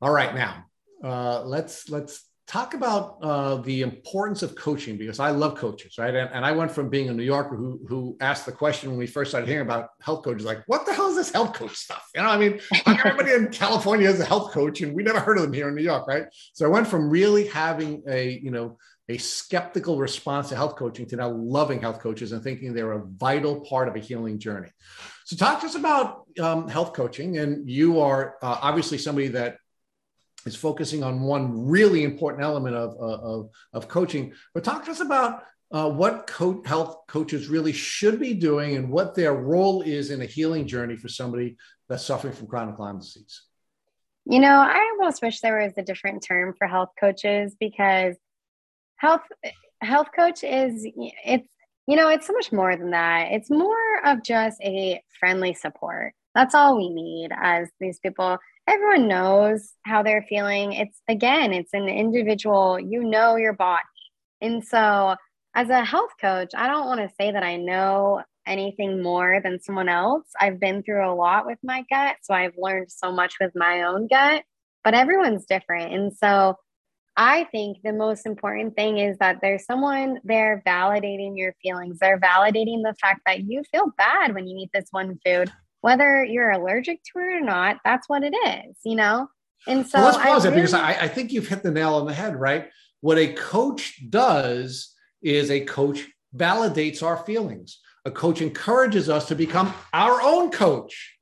Speaker 2: All right, now uh, let's let's talk about uh, the importance of coaching because I love coaches, right? And, and, I went from being a New Yorker who who asked the question when we first started hearing about health coaches, like, what the hell this health coach stuff? You know, I mean, everybody in California is a health coach, and we never heard of them here in New York, right? So I went from really having a you know a skeptical response to health coaching to now loving health coaches and thinking they're a vital part of a healing journey. So talk to us about um, health coaching, and you are uh, obviously somebody that is focusing on one really important element of, uh, of, of coaching. But talk to us about uh, what co- health coaches really should be doing and what their role is in a healing journey for somebody that's suffering from chronic Lyme disease.
Speaker 3: You know, I almost wish there was a different term for health coaches because health health coach is it's you know it's so much more than that. It's more of just a friendly support. That's all we need as these people everyone knows how they're feeling. It's again, it's an individual, you know your body. And so, as a health coach, I don't want to say that I know anything more than someone else. I've been through a lot with my gut, so I've learned so much with my own gut, but everyone's different. And so, I think the most important thing is that there's someone there validating your feelings. They're validating the fact that you feel bad when you eat this one food whether you're allergic to it or not, that's what it is, you know? And so
Speaker 2: well, let's pause I really, it because I, I think you've hit the nail on the head, right? What a coach does is a coach validates our feelings. A coach encourages us to become our own coach,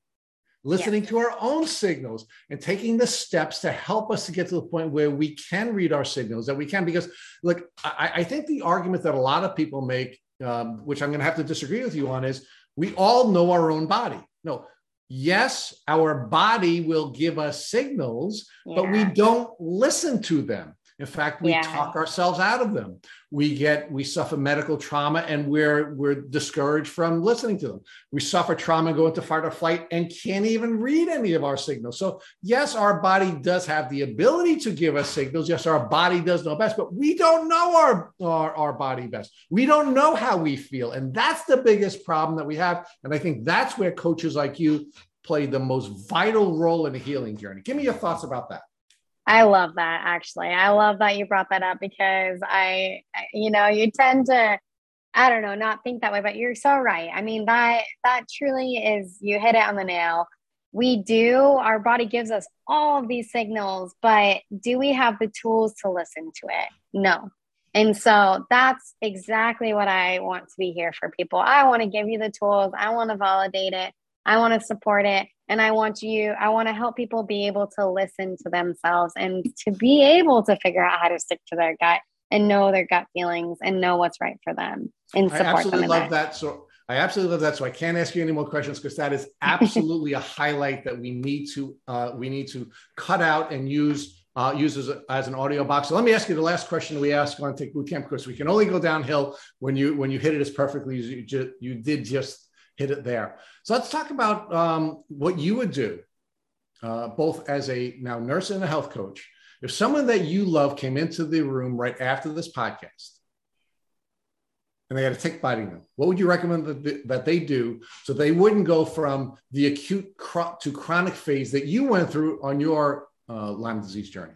Speaker 2: listening to our own signals and taking the steps to help us to get to the point where we can read our signals, that we can. Because, look, I, I think the argument that a lot of people make, um, which I'm going to have to disagree with you on, is we all know our own body. No, yes, our body will give us signals, yeah. but we don't listen to them. In fact, we
Speaker 3: Yeah.
Speaker 2: talk ourselves out of them. We get we suffer medical trauma and we're we're discouraged from listening to them. We suffer trauma and go into fight or flight and can't even read any of our signals. So yes, our body does have the ability to give us signals. Yes, our body does know best, but we don't know our, our, our body best. We don't know how we feel. And that's the biggest problem that we have. And I think that's where coaches like you play the most vital role in the healing journey. Give me your thoughts about that.
Speaker 3: I love that actually. I love that you brought that up because I, you know, you tend to, I don't know, not think that way, but you're so right. I mean, that that truly is you hit it on the nail. We do, our body gives us all of these signals, but do we have the tools to listen to it? No. And so that's exactly what I want to be here for people. I want to give you the tools, I want to validate it, I want to support it. And I want you, I want to help people be able to listen to themselves and to be able to figure out how to stick to their gut and know their gut feelings and know what's right for them and
Speaker 2: I
Speaker 3: support them.
Speaker 2: absolutely
Speaker 3: in
Speaker 2: love
Speaker 3: that.
Speaker 2: that. So I absolutely love that. So I can't ask you any more questions because that is absolutely a highlight that we need to uh, we need to cut out and use uh, use as, a, as an audio box. So let me ask you the last question we ask on Tick Boot Camp because we can only go downhill when you when you hit it as perfectly as you ju- you did just hit it there. So let's talk about um, what you would do, uh, both as a now nurse and a health coach. If someone that you love came into the room right after this podcast and they had a tick biting them, what would you recommend that, th- that they do so they wouldn't go from the acute to chronic phase that you went through on your uh, Lyme disease journey?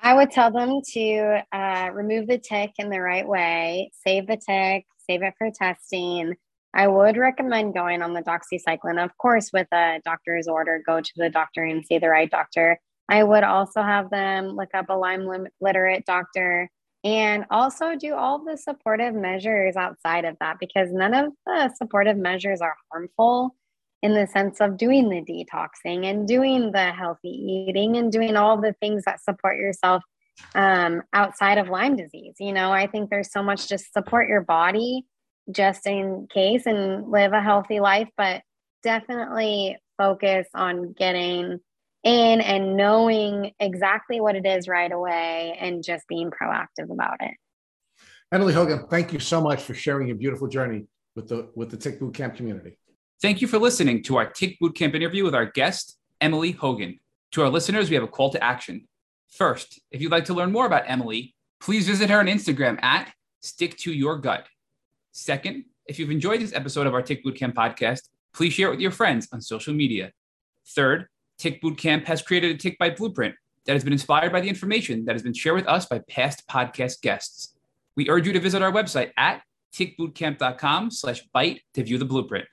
Speaker 3: I would tell them to uh, remove the tick in the right way, save the tick, save it for testing. I would recommend going on the doxycycline, of course, with a doctor's order. Go to the doctor and see the right doctor. I would also have them look up a Lyme literate doctor and also do all the supportive measures outside of that because none of the supportive measures are harmful in the sense of doing the detoxing and doing the healthy eating and doing all the things that support yourself um, outside of Lyme disease. You know, I think there's so much just support your body just in case and live a healthy life, but definitely focus on getting in and knowing exactly what it is right away and just being proactive about it.
Speaker 2: Emily Hogan, thank you so much for sharing your beautiful journey with the with the Tick Boot Camp community.
Speaker 1: Thank you for listening to our Tick Bootcamp interview with our guest, Emily Hogan. To our listeners, we have a call to action. First, if you'd like to learn more about Emily, please visit her on Instagram at Stick to Your Gut. Second, if you've enjoyed this episode of our Tick Bootcamp podcast, please share it with your friends on social media. Third, Tick Bootcamp has created a Tick Bite blueprint that has been inspired by the information that has been shared with us by past podcast guests. We urge you to visit our website at tickbootcamp.com slash bite to view the blueprint.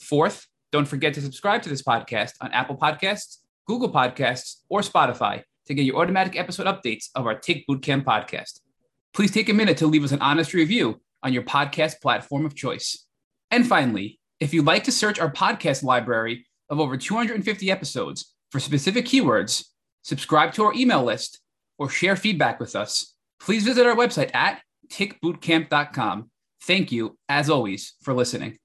Speaker 1: Fourth, don't forget to subscribe to this podcast on Apple Podcasts, Google Podcasts, or Spotify to get your automatic episode updates of our Tick Bootcamp podcast. Please take a minute to leave us an honest review on your podcast platform of choice. And finally, if you'd like to search our podcast library of over 250 episodes for specific keywords, subscribe to our email list, or share feedback with us, please visit our website at tickbootcamp.com. Thank you, as always, for listening.